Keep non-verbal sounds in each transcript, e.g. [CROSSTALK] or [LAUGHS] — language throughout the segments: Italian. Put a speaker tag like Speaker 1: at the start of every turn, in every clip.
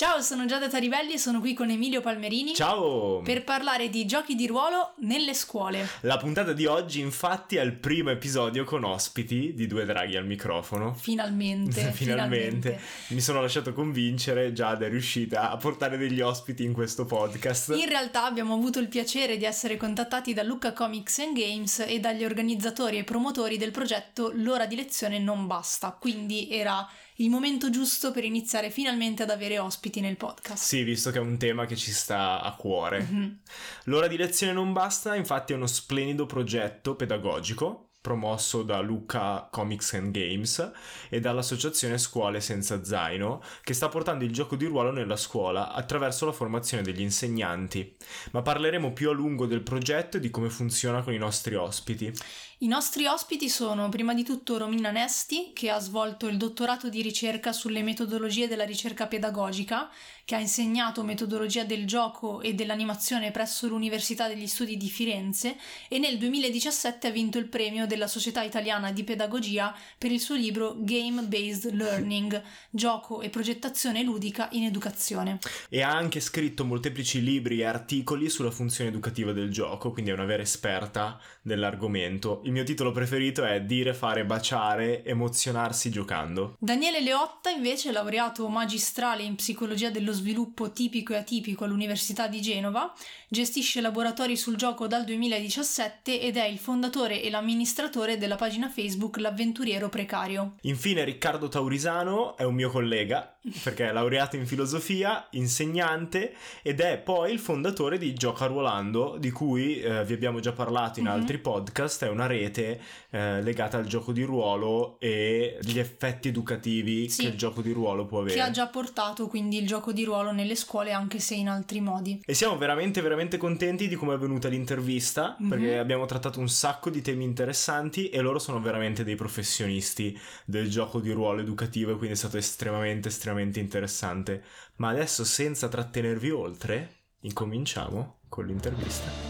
Speaker 1: Ciao, sono Giada Taribelli e sono qui con Emilio Palmerini.
Speaker 2: Ciao!
Speaker 1: Per parlare di giochi di ruolo nelle scuole.
Speaker 2: La puntata di oggi infatti è il primo episodio con ospiti di Due Draghi al microfono.
Speaker 1: Finalmente, [LAUGHS]
Speaker 2: finalmente. finalmente. Mi sono lasciato convincere, Giada è riuscita a portare degli ospiti in questo podcast.
Speaker 1: In realtà abbiamo avuto il piacere di essere contattati da Luca Comics and Games e dagli organizzatori e promotori del progetto L'ora di lezione non basta, quindi era il momento giusto per iniziare finalmente ad avere ospiti nel podcast.
Speaker 2: Sì, visto che è un tema che ci sta a cuore. Mm-hmm. L'ora di lezione non basta, infatti è uno splendido progetto pedagogico promosso da Luca Comics and Games e dall'associazione Scuole Senza Zaino, che sta portando il gioco di ruolo nella scuola attraverso la formazione degli insegnanti. Ma parleremo più a lungo del progetto e di come funziona con i nostri ospiti.
Speaker 1: I nostri ospiti sono prima di tutto Romina Nesti, che ha svolto il dottorato di ricerca sulle metodologie della ricerca pedagogica, che ha insegnato metodologia del gioco e dell'animazione presso l'Università degli Studi di Firenze e nel 2017 ha vinto il premio della Società Italiana di Pedagogia per il suo libro Game Based Learning, gioco e progettazione ludica in educazione.
Speaker 2: E ha anche scritto molteplici libri e articoli sulla funzione educativa del gioco, quindi è una vera esperta dell'argomento il mio titolo preferito è Dire, fare, baciare, emozionarsi giocando.
Speaker 1: Daniele Leotta invece è laureato magistrale in psicologia dello sviluppo tipico e atipico all'Università di Genova, gestisce laboratori sul gioco dal 2017 ed è il fondatore e l'amministratore della pagina Facebook L'avventuriero precario.
Speaker 2: Infine Riccardo Taurisano è un mio collega perché è laureato in filosofia, insegnante ed è poi il fondatore di Gioca Ruolando di cui eh, vi abbiamo già parlato in mm-hmm. altri podcast, è una rete rete eh, legata al gioco di ruolo e gli effetti educativi sì, che il gioco di ruolo può avere.
Speaker 1: Che ha già portato quindi il gioco di ruolo nelle scuole anche se in altri modi.
Speaker 2: E siamo veramente veramente contenti di come è venuta l'intervista mm-hmm. perché abbiamo trattato un sacco di temi interessanti e loro sono veramente dei professionisti del gioco di ruolo educativo e quindi è stato estremamente estremamente interessante. Ma adesso senza trattenervi oltre, incominciamo con l'intervista.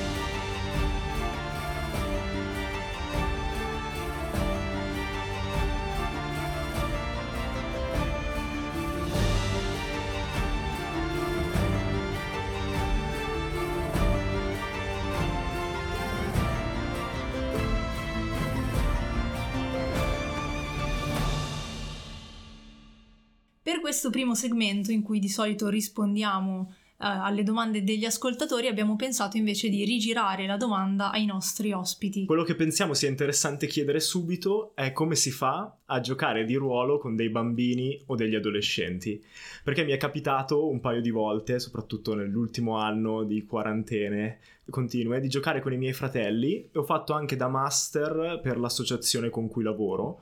Speaker 1: Primo segmento in cui di solito rispondiamo uh, alle domande degli ascoltatori abbiamo pensato invece di rigirare la domanda ai nostri ospiti.
Speaker 2: Quello che pensiamo sia interessante chiedere subito è come si fa a giocare di ruolo con dei bambini o degli adolescenti, perché mi è capitato un paio di volte, soprattutto nell'ultimo anno di quarantene continue, di giocare con i miei fratelli. E ho fatto anche da master per l'associazione con cui lavoro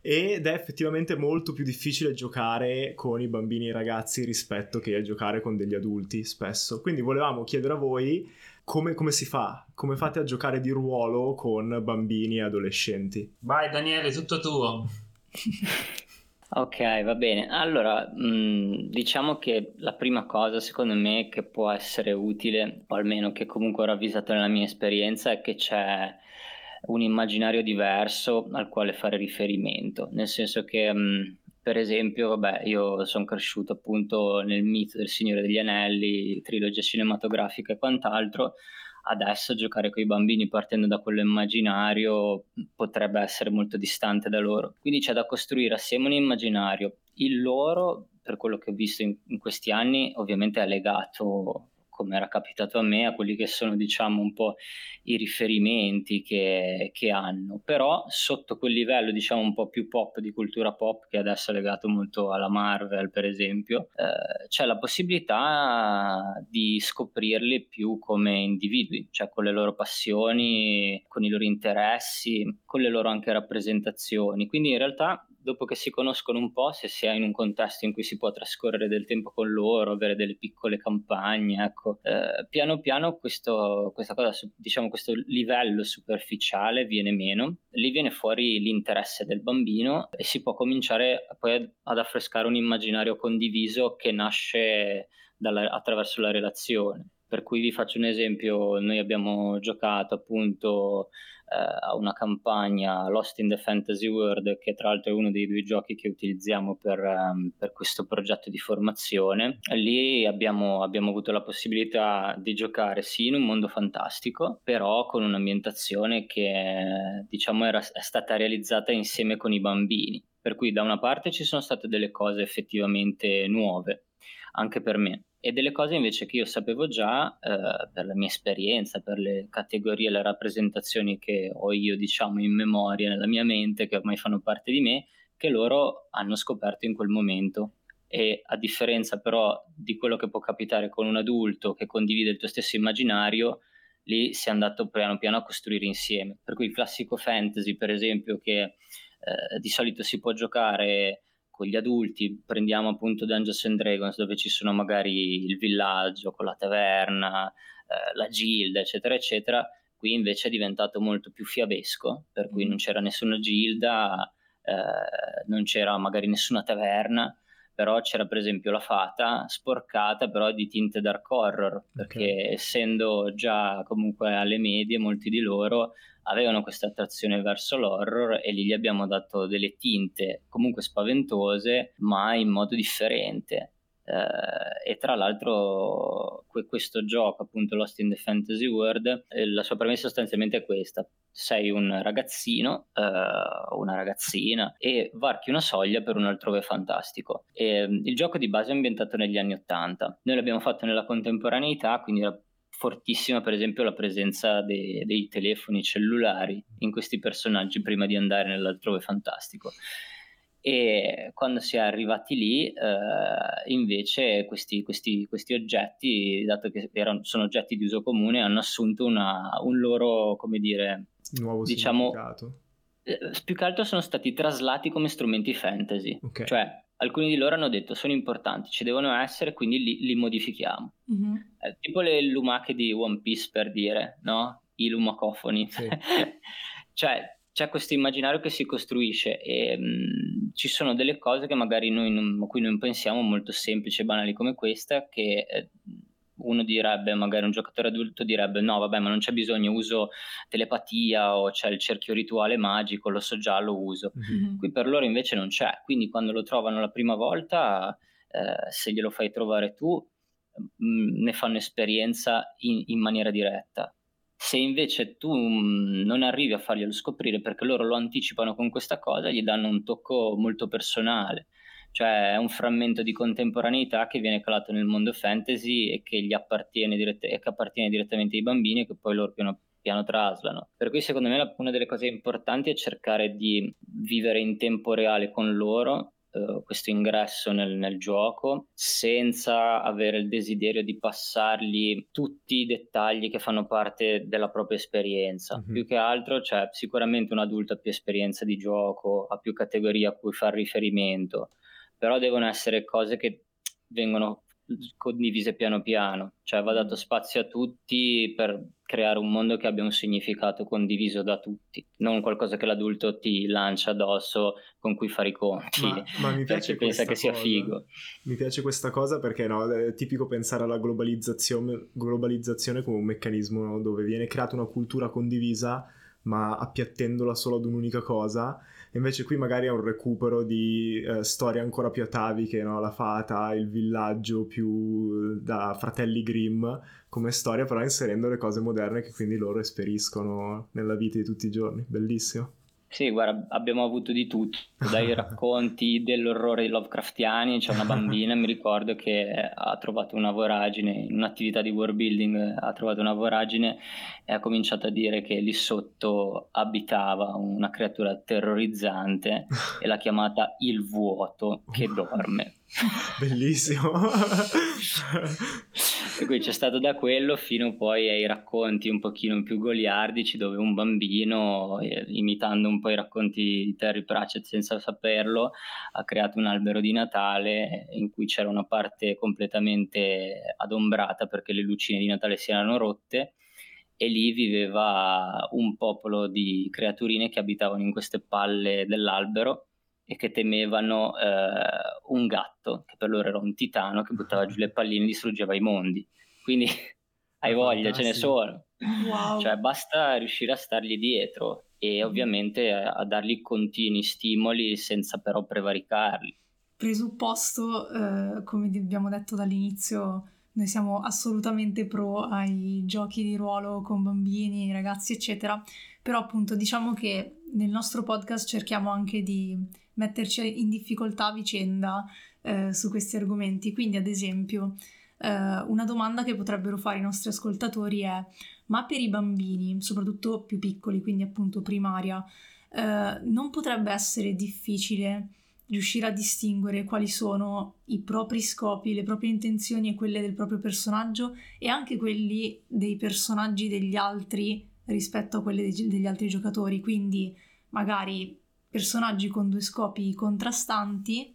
Speaker 2: ed è effettivamente molto più difficile giocare con i bambini e i ragazzi rispetto che a giocare con degli adulti spesso. Quindi volevamo chiedere a voi come, come, si fa? Come fate a giocare di ruolo con bambini e adolescenti?
Speaker 3: Vai Daniele, tutto tuo. [LAUGHS]
Speaker 4: ok, va bene. Allora, mh, mm, diciamo che la prima cosa secondo me che può essere utile, o almeno che comunque ho ravvisato nella mia esperienza, è che c'è un immaginario diverso al quale fare riferimento, nel senso che mh, mm, per esempio, vabbè, io sono cresciuto appunto nel mito del Signore degli Anelli, trilogia cinematografica e quant'altro, adesso giocare con i bambini partendo da quello immaginario potrebbe essere molto distante da loro. Quindi c'è da costruire assieme un immaginario. Il loro, per quello che ho visto in, in questi anni, ovviamente è legato come era capitato a me, a quelli che sono diciamo un po' i riferimenti che, che, hanno, però sotto quel livello diciamo un po' più pop di cultura pop che adesso è legato molto alla Marvel per esempio, eh, c'è la possibilità di scoprirli più come individui, cioè con le loro passioni, con i loro interessi, con le loro anche rappresentazioni, quindi in realtà dopo che si conoscono un po', se si è in un contesto in cui si può trascorrere del tempo con loro, avere delle piccole campagne, ecco, eh, piano piano questo, questa cosa, diciamo questo livello superficiale viene meno, lì viene fuori l'interesse del bambino e si può cominciare poi ad, affrescare un immaginario condiviso che nasce dalla, attraverso la relazione. Per cui vi faccio un esempio, noi abbiamo giocato appunto a una campagna Lost in the Fantasy World, che tra l'altro è uno dei due giochi che utilizziamo per, um, per questo progetto di formazione. Lì abbiamo, abbiamo, avuto la possibilità di giocare sì in un mondo fantastico, però con un'ambientazione che diciamo era, è stata realizzata insieme con i bambini. Per cui da una parte ci sono state delle cose effettivamente nuove, anche per me e delle cose invece che io sapevo già eh, per la mia esperienza, per le categorie, le rappresentazioni che ho io diciamo in memoria nella mia mente, che ormai fanno parte di me, che loro hanno scoperto in quel momento. E a differenza però di quello che può capitare con un adulto che condivide il tuo stesso immaginario, lì si è andato piano piano a costruire insieme. Per cui il classico fantasy, per esempio, che eh, di solito si può giocare con gli adulti, prendiamo appunto Dungeons and Dragons dove ci sono magari il villaggio con la taverna, eh, la gilda, eccetera, eccetera. Qui invece è diventato molto più fiabesco, per cui mm. non c'era nessuna gilda, eh, non c'era magari nessuna taverna, però c'era per esempio la fata sporcata però di tinte dark horror, perché okay. essendo già comunque alle medie molti di loro avevano questa attrazione verso l'horror e lì gli abbiamo dato delle tinte comunque spaventose, ma in modo differente. Uh, e tra l'altro que- questo gioco appunto Lost in the Fantasy World eh, la sua premessa sostanzialmente è questa. Sei un ragazzino uh, una ragazzina e varchi una soglia per un altrove fantastico. E, um, il gioco di base è ambientato negli anni 80 noi l'abbiamo fatto nella contemporaneità quindi era fortissima per esempio la presenza de- dei telefoni cellulari in questi personaggi prima di andare nell'altrove fantastico. E quando si è arrivati lì eh, invece questi, questi, questi, oggetti dato che erano, sono oggetti di uso comune hanno assunto una, un loro come dire
Speaker 2: nuovo diciamo significato.
Speaker 4: eh, più che altro sono stati traslati come strumenti fantasy. Okay. cioè alcuni di loro hanno detto sono importanti, ci devono essere, quindi li, li modifichiamo. Mm-hmm. Eh, tipo le lumache di One Piece per dire, no? I lumacofoni. Sì. [LAUGHS] cioè, c'è questo immaginario che si costruisce e mh, mm, ci sono delle cose che magari noi non, a cui non pensiamo molto semplici e banali come questa che eh, uno direbbe, magari un giocatore adulto direbbe no vabbè ma non c'è bisogno, uso telepatia o c'è il cerchio rituale magico, lo so già, lo uso. Mm-hmm. Qui per loro invece non c'è, quindi quando lo trovano la prima volta, eh, se glielo fai trovare tu, mh, mm, ne fanno esperienza in, in, maniera diretta. Se invece tu mm, non arrivi a farglielo scoprire perché loro lo anticipano con questa cosa, gli danno un tocco molto personale cioè è un frammento di contemporaneità che viene calato nel mondo fantasy e che gli appartiene, dirett- e che appartiene direttamente ai bambini e che poi loro piano piano traslano. Per cui secondo me una delle cose importanti è cercare di vivere in tempo reale con loro Uh, questo ingresso nel, nel, gioco senza avere il desiderio di passargli tutti i dettagli che fanno parte della propria esperienza. Mm-hmm. Più che altro, cioè, sicuramente un adulto ha più esperienza di gioco, ha più categorie a cui fare riferimento però devono essere cose che vengono condivise piano piano, cioè va dato spazio a tutti per creare un mondo che abbia un significato condiviso da tutti, non qualcosa che l'adulto ti lancia addosso con cui fare i conti,
Speaker 2: ma, ma mi [LAUGHS] piace
Speaker 4: pensa che
Speaker 2: cosa.
Speaker 4: sia figo.
Speaker 2: Mi piace questa cosa perché no, è tipico pensare alla globalizzazione, globalizzazione come un meccanismo dove viene creata una cultura condivisa ma appiattendola solo ad un'unica cosa Invece qui magari è un recupero di eh, storie ancora più ataviche, no? La fata, il villaggio più eh, da fratelli Grimm come storia, però inserendo le cose moderne che quindi loro esperiscono nella vita di tutti i giorni. Bellissimo.
Speaker 4: Sì, guarda, abbiamo avuto di tutto, dai [LAUGHS] racconti dell'orrore Lovecraftiani, c'è una bambina, mi ricordo, che ha trovato una voragine, in un'attività di world building ha trovato una voragine e ha cominciato a dire che lì sotto abitava una creatura terrorizzante [LAUGHS] e l'ha chiamata il vuoto che dorme. [LAUGHS]
Speaker 2: Bellissimo.
Speaker 4: e qui c'è stato da quello fino poi ai racconti un pochino più goliardici dove un bambino, eh, imitando un po' i racconti di Terry Pratchett senza saperlo, ha creato un albero di Natale in cui c'era una parte completamente adombrata perché le lucine di Natale si erano rotte e lì viveva un popolo di creaturine che abitavano in queste palle dell'albero e che temevano eh, un gatto, che per loro era un titano che buttava giù le palline e distruggeva i mondi. Quindi [LAUGHS] hai voglia, ce ne sono. Wow. Cioè basta riuscire a stargli dietro e ovviamente a, a dargli continui stimoli senza però prevaricarli.
Speaker 1: Presupposto, eh, come abbiamo detto dall'inizio, noi siamo assolutamente pro ai giochi di ruolo con bambini, ragazzi, eccetera, però appunto diciamo che nel nostro podcast cerchiamo anche di metterci in difficoltà a vicenda eh, su questi argomenti. Quindi, ad esempio, eh, una domanda che potrebbero fare i nostri ascoltatori è: ma per i bambini, soprattutto più piccoli, quindi appunto primaria, eh, non potrebbe essere difficile riuscire a distinguere quali sono i propri scopi, le proprie intenzioni e quelle del proprio personaggio e anche quelli dei personaggi degli altri rispetto a quelli degli altri giocatori. Quindi magari personaggi con due scopi contrastanti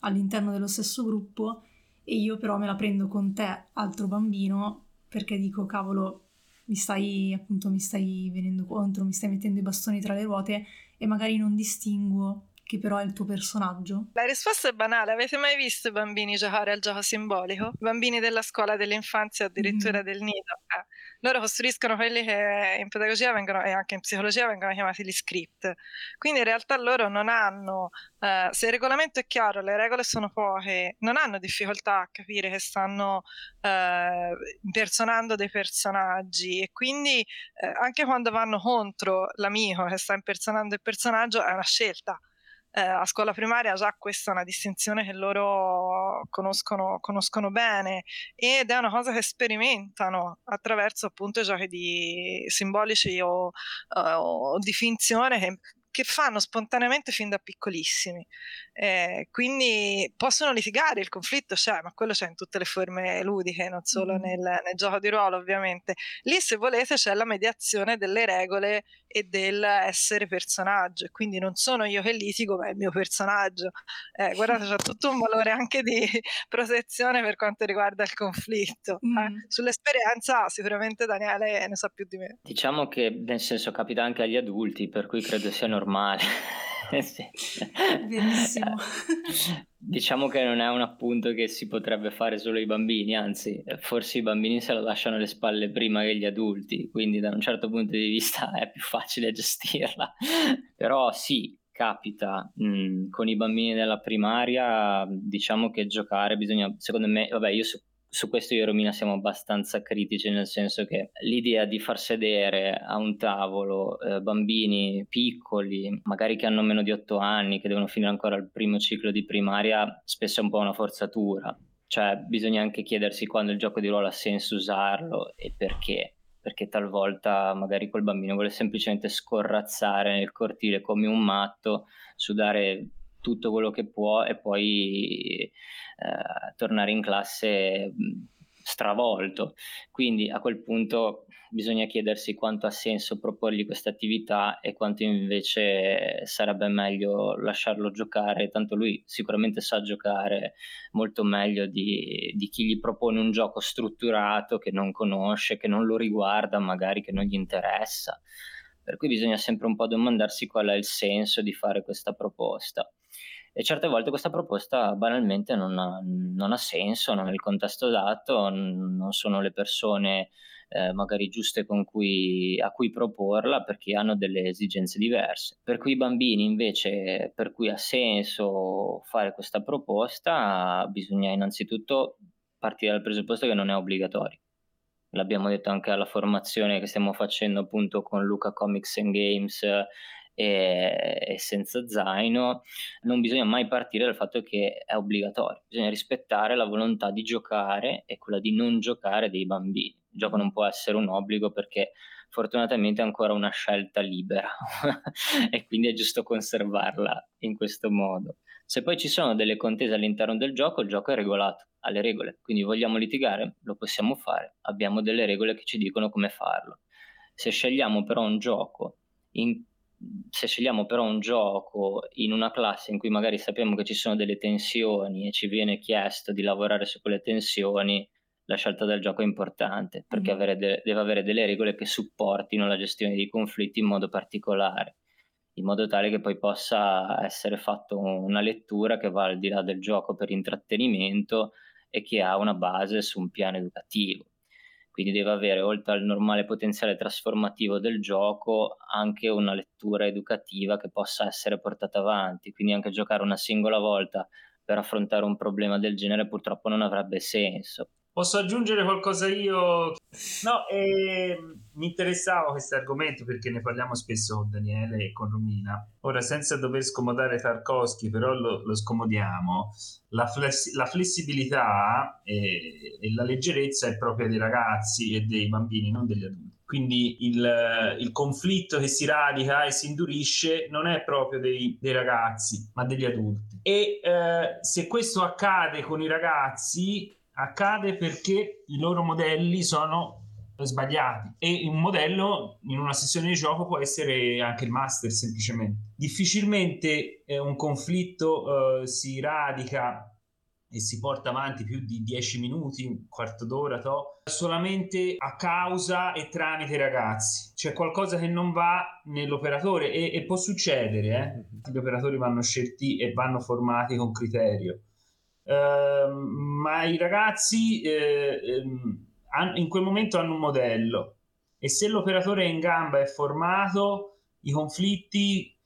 Speaker 1: all'interno dello stesso gruppo e io però me la prendo con te, altro bambino, perché dico cavolo, mi stai appunto mi stai venendo contro, mi stai mettendo i bastoni tra le ruote e magari non distinguo che però è il tuo personaggio?
Speaker 5: La risposta è banale. Avete mai visto i bambini giocare al gioco simbolico? I bambini della scuola dell'infanzia, addirittura mm. del nido. Eh. Loro costruiscono quelli che in pedagogia vengono, e anche in psicologia vengono chiamati gli script. Quindi in realtà loro non hanno, eh, se il regolamento è chiaro, le regole sono poche, non hanno difficoltà a capire che stanno eh, impersonando dei personaggi e quindi eh, anche quando vanno contro l'amico che sta impersonando il personaggio è una scelta eh, a scuola primaria già questa è una distinzione che loro conoscono, conoscono, bene ed è una cosa che sperimentano attraverso appunto giochi di simbolici o, uh, o di finzione che che fanno spontaneamente fin da piccolissimi. Eh, quindi possono litigare, il conflitto c'è, ma quello c'è in tutte le forme ludiche, non solo nel, nel, gioco di ruolo ovviamente. Lì se volete c'è la mediazione delle regole e dell'essere personaggio, quindi non sono io che litigo, ma è il mio personaggio. Eh, guardate, c'è tutto un valore anche di [LAUGHS] protezione per quanto riguarda il conflitto. Mm. Eh. Sull'esperienza sicuramente Daniele ne sa più di me.
Speaker 4: Diciamo che nel senso capita anche agli adulti, per cui credo sia normale. [LAUGHS]
Speaker 1: sì. Benissimo. [LAUGHS]
Speaker 4: Diciamo che non è un appunto che si potrebbe fare solo ai bambini, anzi, forse i bambini se lo lasciano alle spalle prima che gli adulti, quindi da un certo punto di vista [LAUGHS] è più facile gestirla. Però sì, capita mh, mm, con i bambini della primaria, diciamo che giocare bisogna, secondo me, vabbè, io su su questo io e Romina siamo abbastanza critici, nel senso che l'idea di far sedere a un tavolo eh, bambini piccoli, magari che hanno meno di 8 anni, che devono finire ancora il primo ciclo di primaria, spesso è un po' una forzatura. Cioè, bisogna anche chiedersi quando il gioco di ruolo ha senso usarlo e perché. Perché talvolta magari quel bambino vuole semplicemente scorrazzare nel cortile come un matto, sudare tutto quello che può e poi eh, tornare in classe stravolto. Quindi a quel punto bisogna chiedersi quanto ha senso proporgli questa attività e quanto invece sarebbe meglio lasciarlo giocare, tanto lui sicuramente sa giocare molto meglio di, di chi gli propone un gioco strutturato che non conosce, che non lo riguarda, magari che non gli interessa. Per cui bisogna sempre un po' domandarsi qual è il senso di fare questa proposta e certe volte questa proposta banalmente non ha, non ha senso, non è il contesto dato, non sono le persone eh, magari giuste cui, a cui proporla perché hanno delle esigenze diverse. Per cui i bambini invece per cui ha senso fare questa proposta bisogna innanzitutto partire dal presupposto che non è obbligatorio. L'abbiamo detto anche alla formazione che stiamo facendo appunto con Luca Comics and Games e, e senza zaino, non bisogna mai partire dal fatto che è obbligatorio, bisogna rispettare la volontà di giocare e quella di non giocare dei bambini. Il gioco non può essere un obbligo perché fortunatamente è ancora una scelta libera [LAUGHS] e quindi è giusto conservarla in questo modo. Se poi ci sono delle contese all'interno del gioco, il gioco è regolato alle regole, quindi vogliamo litigare, lo possiamo fare, abbiamo delle regole che ci dicono come farlo. Se scegliamo però un gioco in se scegliamo però un gioco in una classe in cui magari sappiamo che ci sono delle tensioni e ci viene chiesto di lavorare su quelle tensioni, la scelta del gioco è importante perché mm. avere de- deve avere delle regole che supportino la gestione dei conflitti in modo particolare. in modo tale che poi possa essere fatta una lettura che va al di là del gioco per intrattenimento e che ha una base su un piano educativo. Quindi deve avere, oltre al normale potenziale trasformativo del gioco, anche una lettura educativa che possa essere portata avanti. Quindi anche giocare una singola volta per affrontare un problema del genere purtroppo non avrebbe senso.
Speaker 3: Posso aggiungere qualcosa io? No, eh, mi interessava questo argomento perché ne parliamo spesso con Daniele e con Romina. Ora, senza dover scomodare Tarkovsky, però lo, lo scomodiamo, la, flessi- la flessibilità e, e, la leggerezza è propria dei ragazzi e dei bambini, non degli adulti. Quindi il, il conflitto che si radica e si indurisce non è proprio dei, dei ragazzi, ma degli adulti. E eh, se questo accade con i ragazzi, accade perché i loro modelli sono sbagliati e un modello in una sessione di gioco può essere anche il master semplicemente difficilmente eh, un conflitto eh, si radica e si porta avanti più di 10 minuti, un quarto d'ora, to, solamente a causa e tramite i ragazzi. C'è qualcosa che non va nell'operatore e, e può succedere, eh? Gli operatori vanno scelti e vanno formati con criterio. Uh, ma i ragazzi eh, ehm, in quel momento hanno un modello e se l'operatore è in gamba e formato, i conflitti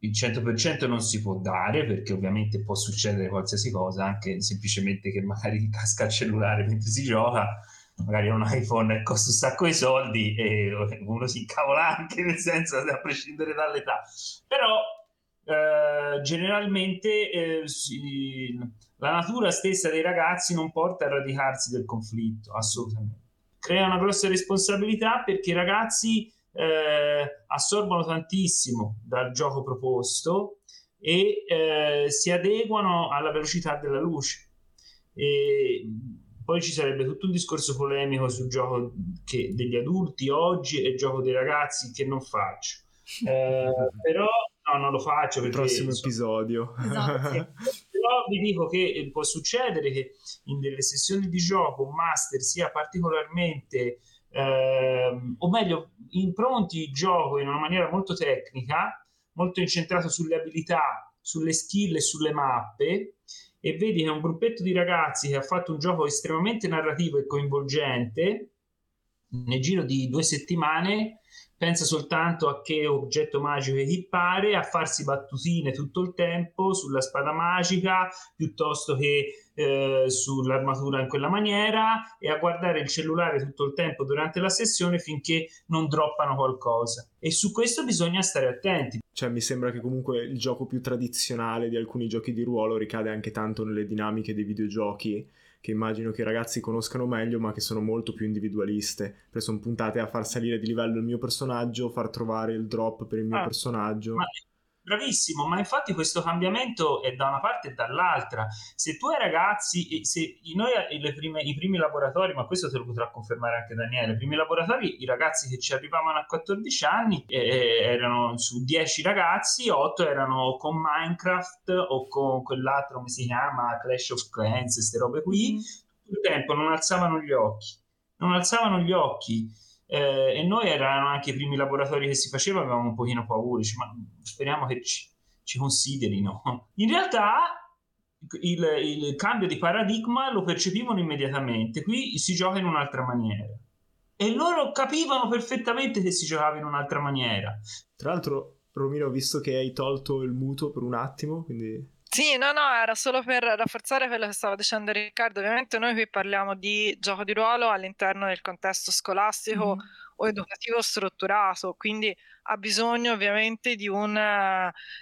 Speaker 3: il 100% non si può dare perché ovviamente può succedere qualsiasi cosa, anche semplicemente che magari casca il cellulare mentre si gioca, magari un iPhone costa un sacco di soldi e uno si incavola anche nel senso a prescindere dall'età. Però eh, generalmente eh, si, la natura stessa dei ragazzi non porta a radicarsi del conflitto, assolutamente. Crea una grossa responsabilità perché i ragazzi eh, assorbono tantissimo dal gioco proposto e eh, si adeguano alla velocità della luce. E poi ci sarebbe tutto un discorso polemico sul gioco degli adulti oggi e il gioco dei ragazzi che non faccio. Eh, però no, non lo faccio perché...
Speaker 2: prossimo episodio.
Speaker 1: Esatto. [LAUGHS]
Speaker 3: però vi dico che eh, può succedere che in delle sessioni di gioco un master sia particolarmente, ehm, o meglio, impronti il gioco in una maniera molto tecnica, molto incentrato sulle abilità, sulle skill e sulle mappe, e vedi che un gruppetto di ragazzi che ha fatto un gioco estremamente narrativo e coinvolgente, nel giro di due settimane pensa soltanto a che oggetto magico equipare, a farsi battutine tutto il tempo sulla spada magica piuttosto che eh, sull'armatura in quella maniera e a guardare il cellulare tutto il tempo durante la sessione finché non droppano qualcosa. E su questo bisogna stare attenti.
Speaker 2: Cioè, mi sembra che comunque il gioco più tradizionale di alcuni giochi di ruolo ricade anche tanto nelle dinamiche dei videogiochi che immagino che i ragazzi conoscano meglio, ma che sono molto più individualiste, perché sono puntate a far salire di livello il mio personaggio, far trovare il drop per il mio ah, personaggio.
Speaker 3: Ma Bravissimo, ma infatti questo cambiamento è da una parte e dall'altra. Se tu hai ragazzi, se noi prime, i primi laboratori, ma questo te lo potrà confermare anche Daniele, i primi laboratori, i ragazzi che ci arrivavano a 14 anni eh, erano su 10 ragazzi, 8 erano con Minecraft o con quell'altro, come si chiama, Clash of Clans, queste robe qui, mm. tutto il tempo non alzavano gli occhi, non alzavano gli occhi eh, e noi erano anche i primi laboratori che si faceva, avevamo un pochino paura, dice, ma speriamo che ci, ci considerino. In realtà il, il, cambio di paradigma lo percepivano immediatamente, qui si gioca in un'altra maniera. E loro capivano perfettamente che si giocava in un'altra maniera.
Speaker 2: Tra l'altro, Romino, visto che hai tolto il muto per un attimo, quindi
Speaker 5: sì, no, no, era solo per rafforzare quello che stava dicendo Riccardo. Ovviamente noi qui parliamo di gioco di ruolo all'interno del contesto scolastico mm. o educativo strutturato, quindi ha bisogno ovviamente di, un,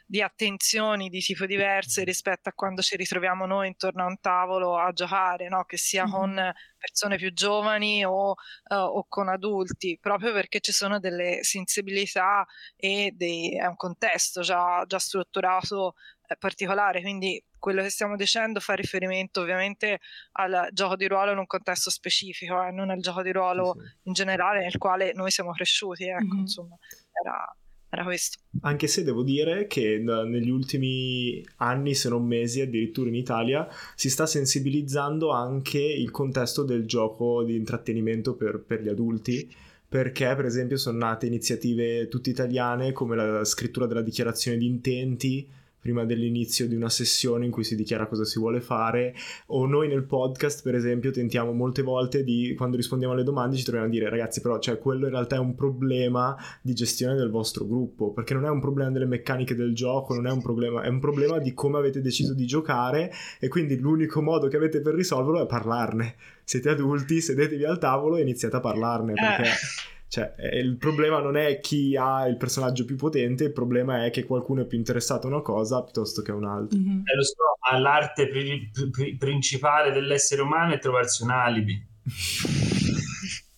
Speaker 5: di attenzioni di tipo diverse rispetto a quando ci ritroviamo noi intorno a un tavolo a giocare, no? che sia mm. con persone più giovani o, uh, o, con adulti, proprio perché ci sono delle sensibilità e dei, è un contesto già, già strutturato particolare, quindi quello che stiamo dicendo fa riferimento ovviamente al gioco di ruolo in un contesto specifico, eh, non al gioco di ruolo sì, sì. in generale nel quale noi siamo cresciuti, ecco, mm-hmm. insomma, era, era questo.
Speaker 2: Anche se devo dire che negli ultimi anni, se non mesi, addirittura in Italia, si sta sensibilizzando anche il contesto del gioco di intrattenimento per, per gli adulti perché per esempio sono nate iniziative tutte italiane come la scrittura della dichiarazione di intenti prima dell'inizio di una sessione in cui si dichiara cosa si vuole fare o noi nel podcast per esempio tentiamo molte volte di quando rispondiamo alle domande ci troviamo a dire ragazzi però cioè quello in realtà è un problema di gestione del vostro gruppo perché non è un problema delle meccaniche del gioco non è un problema è un problema di come avete deciso di giocare e quindi l'unico modo che avete per risolverlo è parlarne. Siete adulti sedetevi al tavolo e iniziate a parlarne perché eh cioè, eh, il problema non è chi ha il personaggio più potente, il problema è che qualcuno è più interessato a una cosa piuttosto che a un'altra.
Speaker 3: Mm-hmm. Eh, lo so, ma l'arte pri- pri- principale dell'essere umano è trovarsi un alibi.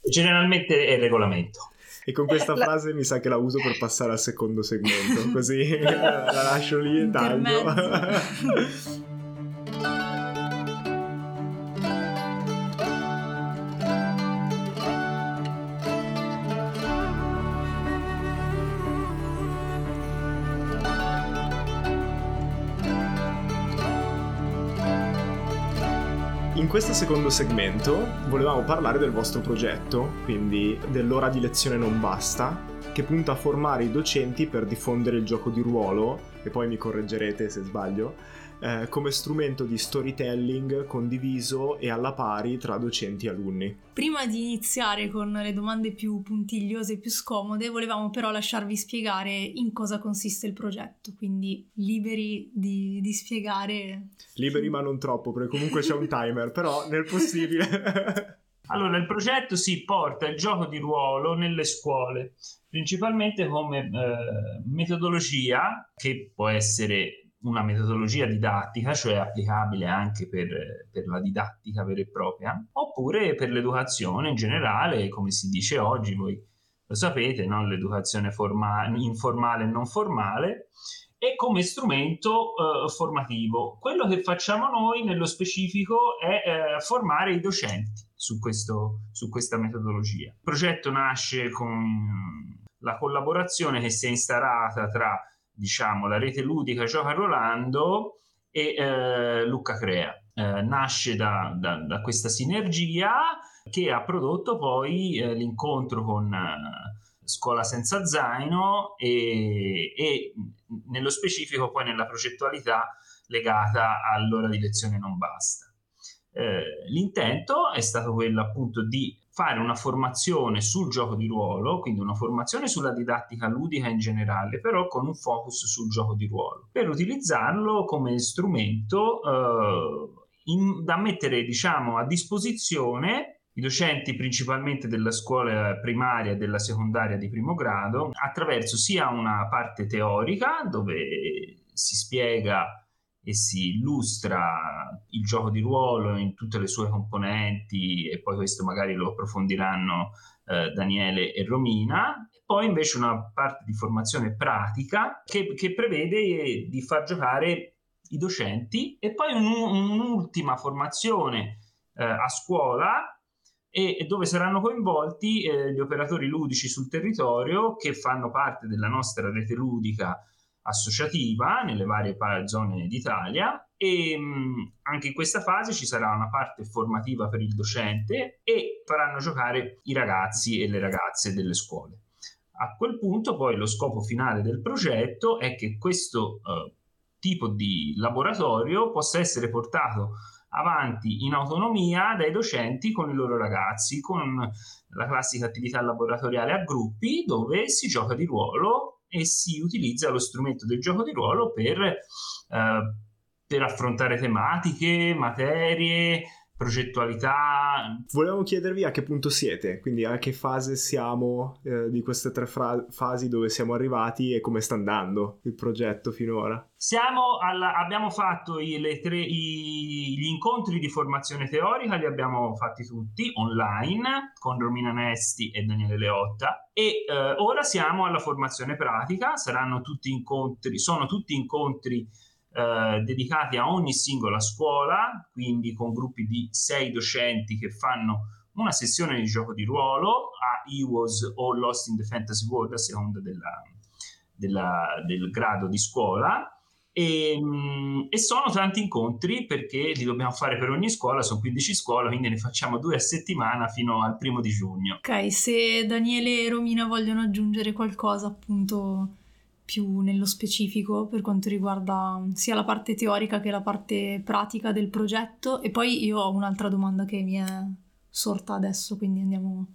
Speaker 3: Generalmente è il regolamento.
Speaker 2: E con questa la... frase mi sa che la uso per passare al secondo segmento, così [LAUGHS] la lascio lì e taglio. [LAUGHS] In questo secondo segmento volevamo parlare del vostro progetto, quindi dell'ora di lezione non basta, che punta a formare i docenti per diffondere il gioco di ruolo, e poi mi correggerete se sbaglio, eh, come strumento di storytelling condiviso e alla pari tra docenti e alunni.
Speaker 1: Prima di iniziare con le domande più puntigliose e più scomode, volevamo però lasciarvi spiegare in cosa consiste il progetto, quindi liberi di, di spiegare.
Speaker 2: Liberi ma non troppo, perché comunque c'è un [LAUGHS] timer, però nel possibile. [LAUGHS]
Speaker 3: Allora, il progetto si porta il gioco di ruolo nelle scuole, principalmente come eh, metodologia che può essere una metodologia didattica, cioè applicabile anche per, per, la didattica vera e propria, oppure per l'educazione in generale, come si dice oggi, voi lo sapete, no? l'educazione forma- informale e non formale, e come strumento eh, formativo. Quello che facciamo noi nello specifico è eh, formare i docenti su, questo, su questa metodologia. Il progetto nasce con la collaborazione che si è instaurata tra diciamo, la rete ludica Gioca Rolando e eh, Lucca Crea. Eh, nasce da, da, da, questa sinergia che ha prodotto poi eh, l'incontro con eh, Scuola Senza Zaino e, e, nello specifico poi nella progettualità legata all'ora di lezione non basta. Eh, l'intento è stato quello appunto di fare una formazione sul gioco di ruolo, quindi una formazione sulla didattica ludica in generale, però con un focus sul gioco di ruolo, per utilizzarlo come strumento eh, in, da mettere diciamo, a disposizione i docenti principalmente della scuola primaria e della secondaria di primo grado attraverso sia una parte teorica dove si spiega e si illustra il gioco di ruolo in tutte le sue componenti e poi questo magari lo approfondiranno eh, Daniele e Romina. Poi invece una parte di formazione pratica che, che prevede di far giocare i docenti e poi un, un'ultima formazione eh, a scuola e dove saranno coinvolti eh, gli operatori ludici sul territorio che fanno parte della nostra rete ludica associativa nelle varie zone d'Italia e mh, anche in questa fase ci sarà una parte formativa per il docente e faranno giocare i ragazzi e le ragazze delle scuole. A quel punto poi lo scopo finale del progetto è che questo eh, tipo di laboratorio possa essere portato avanti in autonomia dai docenti con i loro ragazzi, con la classica attività laboratoriale a gruppi dove si gioca di ruolo e si utilizza lo strumento del gioco di ruolo per, eh, per affrontare tematiche, materie, progettualità.
Speaker 2: Volevamo chiedervi a che punto siete, quindi a che fase siamo eh, di queste tre fra- fasi dove siamo arrivati e come sta andando il progetto finora.
Speaker 3: Siamo alla, abbiamo fatto i, tre, i, gli incontri di formazione teorica, li abbiamo fatti tutti online con Romina Nesti e Daniele Leotta e eh, ora siamo alla formazione pratica, saranno tutti incontri, sono tutti incontri eh, dedicati a ogni singola scuola, quindi con gruppi di sei docenti che fanno una sessione di gioco di ruolo a EWOS o Lost in the Fantasy World a seconda della, della, del grado di scuola E, mm, e, sono tanti incontri perché li dobbiamo fare per ogni scuola, sono 15 scuole, quindi ne facciamo due a settimana fino al primo di giugno.
Speaker 1: Ok, se Daniele e Romina vogliono aggiungere qualcosa appunto più nello specifico per quanto riguarda sia la parte teorica che la parte pratica del progetto. E poi io ho un'altra domanda che mi è sorta adesso, quindi andiamo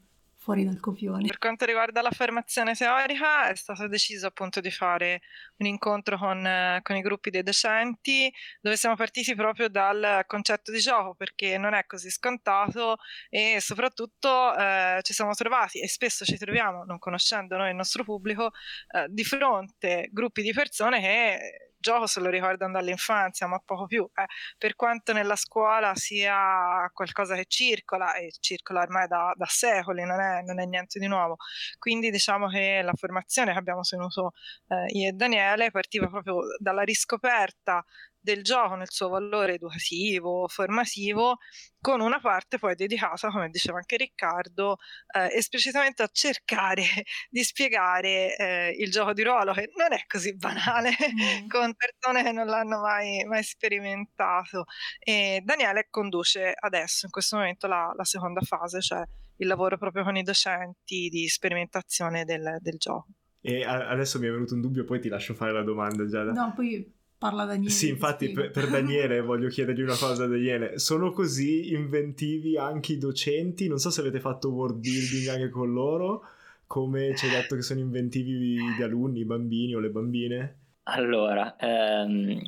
Speaker 1: fuori dal copione.
Speaker 5: Per quanto riguarda la formazione teorica, è stato deciso appunto di fare un incontro con, con, i gruppi dei docenti, dove siamo partiti proprio dal concetto di gioco, perché non è così scontato e soprattutto eh, ci siamo trovati e spesso ci troviamo, non conoscendo noi il nostro pubblico, eh, di fronte gruppi di persone che gioco se lo ricordano dall'infanzia, ma poco più. Eh, per quanto nella scuola sia qualcosa che circola, e circola ormai da, da secoli, non è, non è, niente di nuovo. Quindi diciamo che la formazione che abbiamo tenuto eh, io e Daniele partiva proprio dalla riscoperta del gioco nel suo valore educativo, formativo, con una parte poi dedicata, come diceva anche Riccardo, eh, esplicitamente a cercare [LAUGHS] di spiegare eh, il gioco di ruolo, che non è così banale, mm. [LAUGHS] con persone che non l'hanno mai, mai sperimentato. E Daniele conduce adesso, in questo momento, la, la, seconda fase, cioè il lavoro proprio con i docenti di sperimentazione del, del gioco.
Speaker 2: E adesso mi è venuto un dubbio, poi ti lascio fare la domanda, Giada.
Speaker 1: No, poi parla Daniele.
Speaker 2: Sì, infatti per, per, Daniele voglio chiedergli una cosa, Daniele. Sono così inventivi anche i docenti? Non so se avete fatto world building anche con loro, come ci hai detto che sono inventivi gli alunni, i bambini o le bambine?
Speaker 4: Allora, ehm,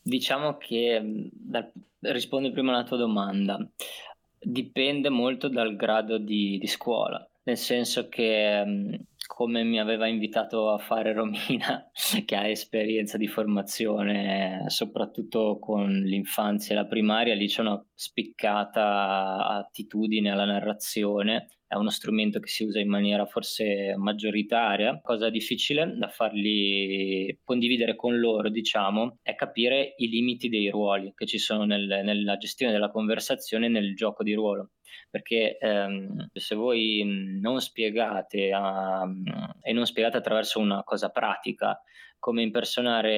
Speaker 4: diciamo che dal, rispondo prima alla tua domanda. Dipende molto dal grado di, di scuola, nel senso che come mi aveva invitato a fare Romina, [LAUGHS] che ha esperienza di formazione soprattutto con l'infanzia e la primaria, lì c'è una spiccata attitudine alla narrazione, è uno strumento che si usa in maniera forse maggioritaria. Cosa difficile da farli condividere con loro, diciamo, è capire i limiti dei ruoli che ci sono nel, nella gestione della conversazione nel gioco di ruolo perché ehm, se voi non spiegate a, e non spiegate attraverso una cosa pratica come impersonare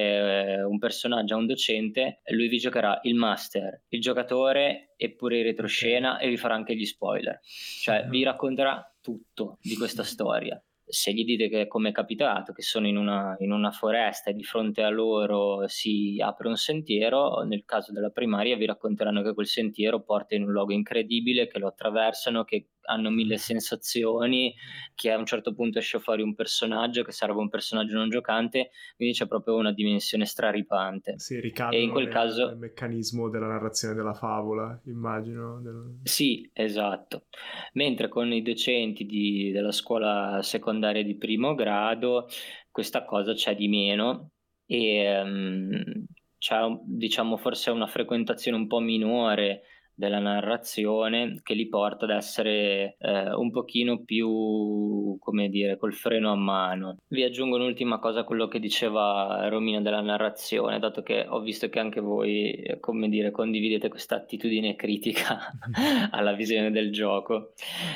Speaker 4: eh, un personaggio a un docente, lui vi giocherà il master, il giocatore e pure il retroscena e vi farà anche gli spoiler, cioè vi racconterà tutto di questa storia se gli dite che come è capitato, che sono in una, in una, foresta e di fronte a loro si apre un sentiero, nel caso della primaria vi racconteranno che quel sentiero porta in un luogo incredibile, che lo attraversano, che hanno mille sensazioni, che a un certo punto esce fuori un personaggio che sarebbe un personaggio non giocante, quindi c'è proprio una dimensione straripante.
Speaker 2: Sì, ricade in quel caso... il meccanismo della narrazione della favola, immagino. Del...
Speaker 4: Sì, esatto. Mentre con i docenti di, della scuola secondaria di primo grado questa cosa c'è di meno e um, c'è diciamo forse una frequentazione un po' minore della narrazione che li porta ad essere eh, un pochino più, come dire, col freno a mano. Vi aggiungo un'ultima cosa a quello che diceva Romina della narrazione, dato che ho visto che anche voi, come dire, condividete questa attitudine critica [LAUGHS] alla visione del gioco.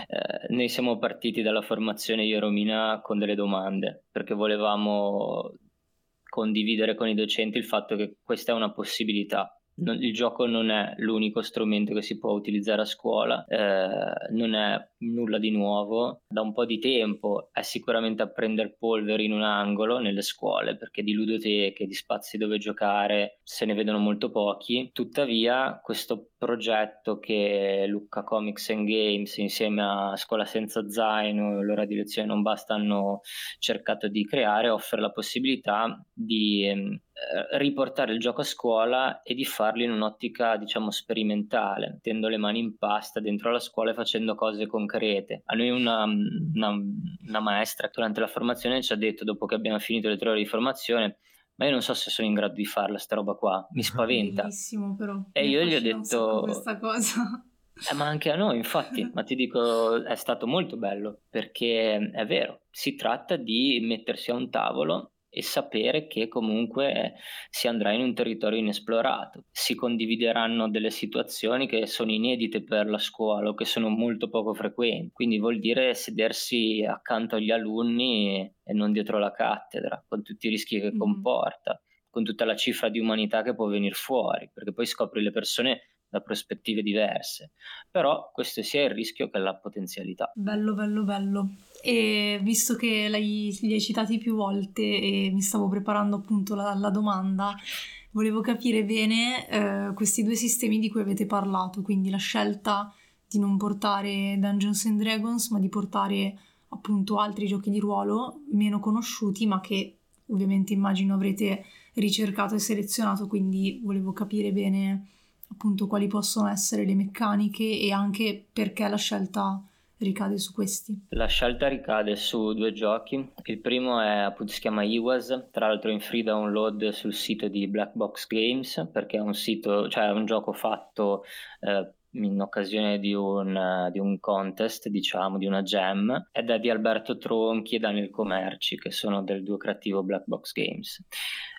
Speaker 4: Eh, noi siamo partiti dalla formazione io e Romina con delle domande, perché volevamo condividere con i docenti il fatto che questa è una possibilità il gioco non è l'unico strumento che si può utilizzare a scuola, eh, non è nulla di nuovo. Da un po' di tempo è sicuramente a prendere polvere in un angolo nelle scuole, perché di ludoteche, di spazi dove giocare se ne vedono molto pochi. Tuttavia, questo progetto che Lucca Comics and Games insieme a Scuola Senza Zaino e l'ora di lezione non basta hanno cercato di creare offre la possibilità di ehm, eh, riportare il gioco a scuola e di farlo in un'ottica diciamo sperimentale, mettendo le mani in pasta dentro la scuola e facendo cose concrete. A noi una, una, una maestra durante la formazione ci ha detto, dopo che abbiamo finito le tre ore di formazione, ma io non so se sono in grado di farla sta roba qua, mi spaventa.
Speaker 1: Bellissimo però.
Speaker 4: E io gli ho detto...
Speaker 1: Questa cosa.
Speaker 4: Eh, ma anche a noi, infatti, ma ti dico, è stato molto bello perché è vero, si tratta di mettersi a un tavolo e sapere che comunque si andrà in un territorio inesplorato. Si condivideranno delle situazioni che sono inedite per la scuola o che sono molto poco frequenti, quindi vuol dire sedersi accanto agli alunni e non dietro la cattedra, con tutti i rischi che mm. comporta. con tutta la cifra di umanità che può venire fuori, perché poi scopri le persone da prospettive diverse. Però questo sia il rischio che la potenzialità.
Speaker 1: Bello, bello, bello. E visto che li hai citati più volte e mi stavo preparando appunto la, la domanda, volevo capire bene eh, questi due sistemi di cui avete parlato, quindi la scelta di non portare Dungeons and Dragons, ma di portare appunto altri giochi di ruolo meno conosciuti, ma che ovviamente immagino avrete ricercato e selezionato, quindi volevo capire bene appunto quali possono essere le meccaniche e anche perché la scelta ricade su questi.
Speaker 4: La scelta ricade su due giochi. Il primo è appunto si chiama Iwas, tra l'altro in free download sul sito di Black Box Games, perché è un sito, cioè è un gioco fatto eh, in occasione di un, di un, contest, diciamo, di una jam, ed è di Alberto Tronchi e Daniel Comerci, che sono del duo creativo Black Box Games.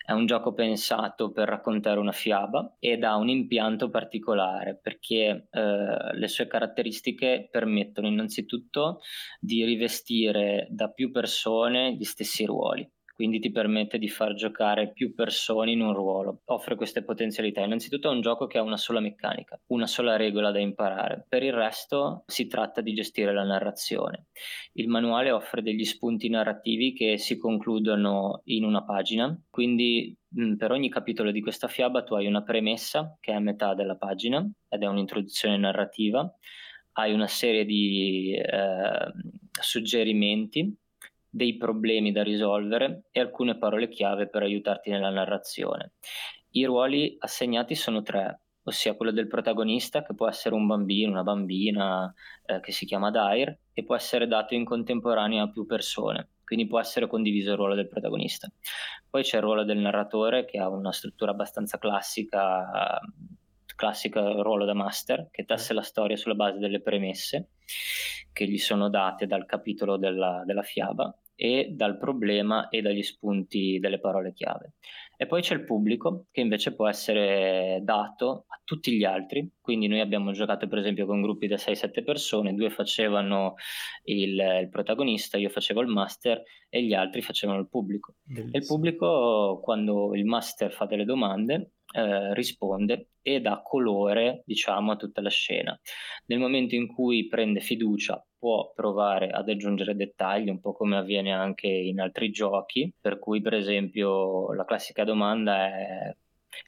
Speaker 4: È un gioco pensato per raccontare una fiaba ed ha un impianto particolare perché eh, le sue caratteristiche permettono innanzitutto di rivestire da più persone gli stessi ruoli quindi ti permette di far giocare più persone in un ruolo, offre queste potenzialità. Innanzitutto è un gioco che ha una sola meccanica, una sola regola da imparare, per il resto si tratta di gestire la narrazione. Il manuale offre degli spunti narrativi che si concludono in una pagina, quindi per ogni capitolo di questa fiaba tu hai una premessa che è a metà della pagina ed è un'introduzione narrativa, hai una serie di eh, suggerimenti dei problemi da risolvere e alcune parole chiave per aiutarti nella narrazione. I ruoli assegnati sono tre, ossia quello del protagonista, che può essere un bambino, una bambina, eh, che si chiama Dair, e può essere dato in contemporanea a più persone, quindi può essere condiviso il ruolo del protagonista. Poi c'è il ruolo del narratore, che ha una struttura abbastanza classica, classico ruolo da master, che tesse la storia sulla base delle premesse che gli sono date dal capitolo della, della fiaba e dal problema e dagli spunti delle parole chiave. E poi c'è il pubblico che invece può essere dato a tutti gli altri, quindi noi abbiamo giocato per esempio con gruppi da 6-7 persone, due facevano il, il, protagonista, io facevo il master e gli altri facevano il pubblico. Bellissimo. E il pubblico quando il master fa delle domande eh, risponde e dà colore, diciamo, a tutta la scena. Nel momento in cui prende fiducia, può provare ad aggiungere dettagli, un po' come avviene anche in altri giochi, per cui, per esempio, la classica domanda è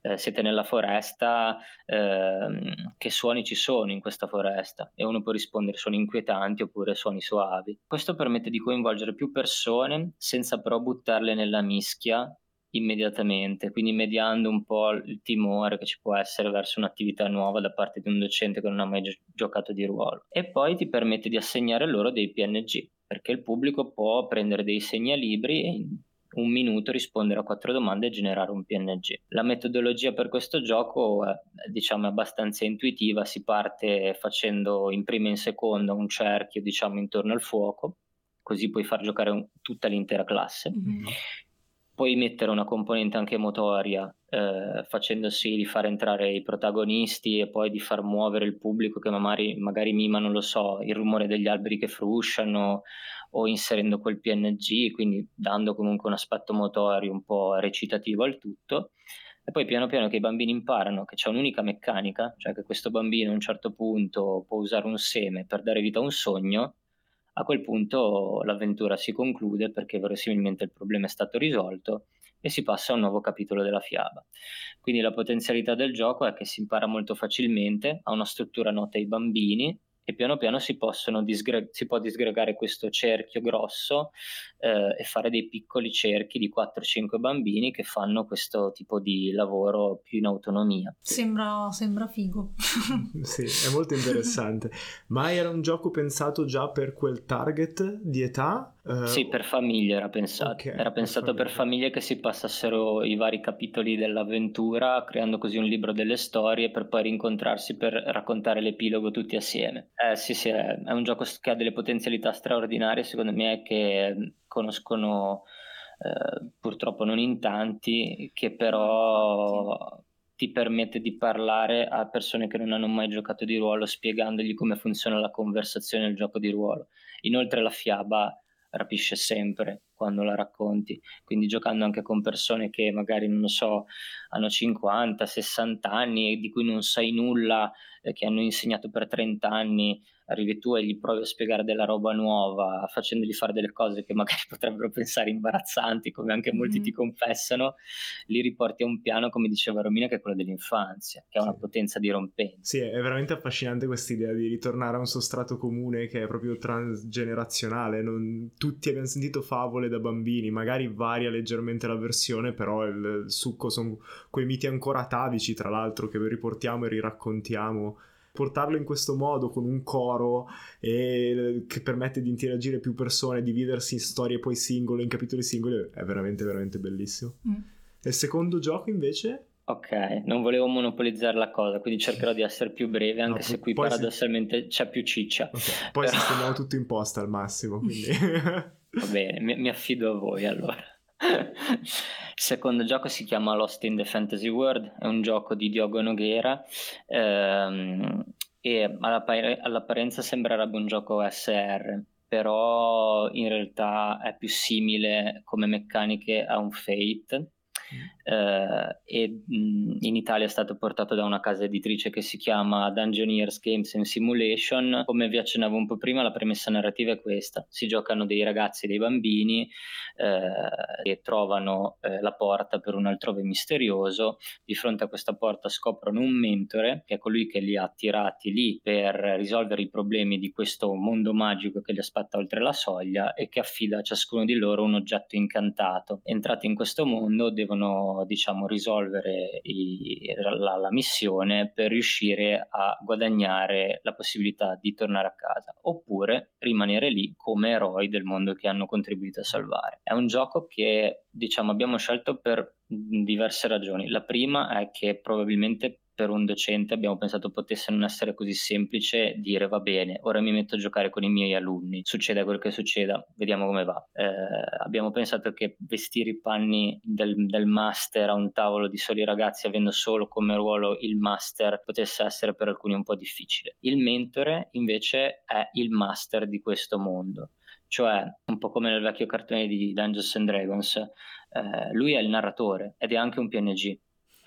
Speaker 4: eh, siete nella foresta, eh, che suoni ci sono in questa foresta? E uno può rispondere suoni inquietanti oppure suoni suavi. Questo permette di coinvolgere più persone senza però buttarle nella mischia immediatamente, quindi mediando un po' il timore che ci può essere verso un'attività nuova da parte di un docente che non ha mai gi- giocato di ruolo. E poi ti permette di assegnare loro dei PNG, perché il pubblico può prendere dei segnalibri e in un minuto rispondere a quattro domande e generare un PNG. La metodologia per questo gioco è diciamo abbastanza intuitiva, si parte facendo in prima e in seconda un cerchio diciamo intorno al fuoco, così puoi far giocare un, tutta l'intera classe. Mm-hmm puoi mettere una componente anche motoria, eh, facendo sì di far entrare i protagonisti e poi di far muovere il pubblico che magari, magari mima, non lo so, il rumore degli alberi che frusciano o inserendo quel PNG, quindi dando comunque un aspetto motorio un po' recitativo al tutto. E poi piano piano che i bambini imparano che c'è un'unica meccanica, cioè che questo bambino a un certo punto può usare un seme per dare vita a un sogno, a quel punto l'avventura si conclude perché verosimilmente il problema è stato risolto e si passa a un nuovo capitolo della fiaba. Quindi la potenzialità del gioco è che si impara molto facilmente, ha una struttura nota ai bambini e piano piano si, disgre- si può disgregare questo cerchio grosso eh, e fare dei piccoli cerchi di 4-5 bambini che fanno questo tipo di lavoro più in autonomia.
Speaker 1: Sembra, sembra figo. [LAUGHS]
Speaker 2: sì, è molto interessante. Ma era un gioco pensato già per quel target di età?
Speaker 4: Uh, sì, per famiglie era pensato. Okay, era pensato per famiglie. per famiglie che si passassero i vari capitoli dell'avventura, creando così un libro delle storie per poi rincontrarsi per raccontare l'epilogo tutti assieme. Eh, sì, sì, è, è un gioco che ha delle potenzialità straordinarie, secondo me, che conoscono eh, purtroppo non in tanti, che però ti permette di parlare a persone che non hanno mai giocato di ruolo, spiegandogli come funziona la conversazione nel gioco di ruolo. Inoltre la fiaba rapisce sempre quando la racconti. Quindi giocando anche con persone che magari, non so, hanno 50, 60 anni e di cui non sai nulla, eh, che hanno insegnato per 30 anni, arrivi tu e gli provi a spiegare della roba nuova, facendogli fare delle cose che magari [LAUGHS] potrebbero pensare imbarazzanti, come anche molti mm. ti confessano, li riporti a un piano, come diceva Romina, che è quello dell'infanzia, che ha una potenza dirompente.
Speaker 2: Sì, è veramente affascinante questa idea di ritornare a un sostrato comune che è proprio transgenerazionale. Non... Tutti abbiamo sentito favole da bambini, magari varia leggermente la versione, però il, il succo sono quei miti ancora atavici, tra l'altro, che riportiamo e riraccontiamo portarlo in questo modo con un coro e, che permette di interagire più persone, dividersi in storie poi singole, in capitoli singoli, è veramente veramente bellissimo. Mm. E il secondo gioco invece
Speaker 4: Ok, non volevo monopolizzare la cosa, quindi cercherò di essere più breve, anche no, se qui paradossalmente si... c'è più ciccia.
Speaker 2: Okay. Poi Però... sistemiamo tutto in posta al massimo, quindi... [LAUGHS]
Speaker 4: Va bene, mi, mi affido a voi allora. Il [LAUGHS] secondo gioco si chiama Lost in the Fantasy World, è un gioco di Diogo Noghera ehm, e all'apparenza sembrerebbe un gioco SR, però in realtà è più simile come meccaniche a un Fate eh, e mh, in Italia è stato portato da una casa editrice che si chiama Dungeoneers Games and Simulation. Come vi accennavo un po' prima, la premessa narrativa è questa: si giocano dei ragazzi e dei bambini eh, che trovano eh, la porta per un altrove misterioso. Di fronte a questa porta scoprono un mentore, che è colui che li ha attirati lì per risolvere i problemi di questo mondo magico che li aspetta oltre la soglia e che affida a ciascuno di loro un oggetto incantato. Entrati in questo mondo devono devono diciamo, risolvere i, la, la, missione per riuscire a guadagnare la possibilità di tornare a casa oppure rimanere lì come eroi del mondo che hanno contribuito a salvare. È un gioco che diciamo, abbiamo scelto per diverse ragioni. La prima è che probabilmente per un docente abbiamo pensato potesse non essere così semplice dire va bene, ora mi metto a giocare con i miei alunni, succeda quel che succeda, vediamo come va. Eh, abbiamo pensato che vestire i panni del, del, master a un tavolo di soli ragazzi avendo solo come ruolo il master potesse essere per alcuni un po' difficile. Il mentore invece è il master di questo mondo cioè un po' come nel vecchio cartone di Dungeons and Dragons, eh, lui è il narratore ed è anche un PNG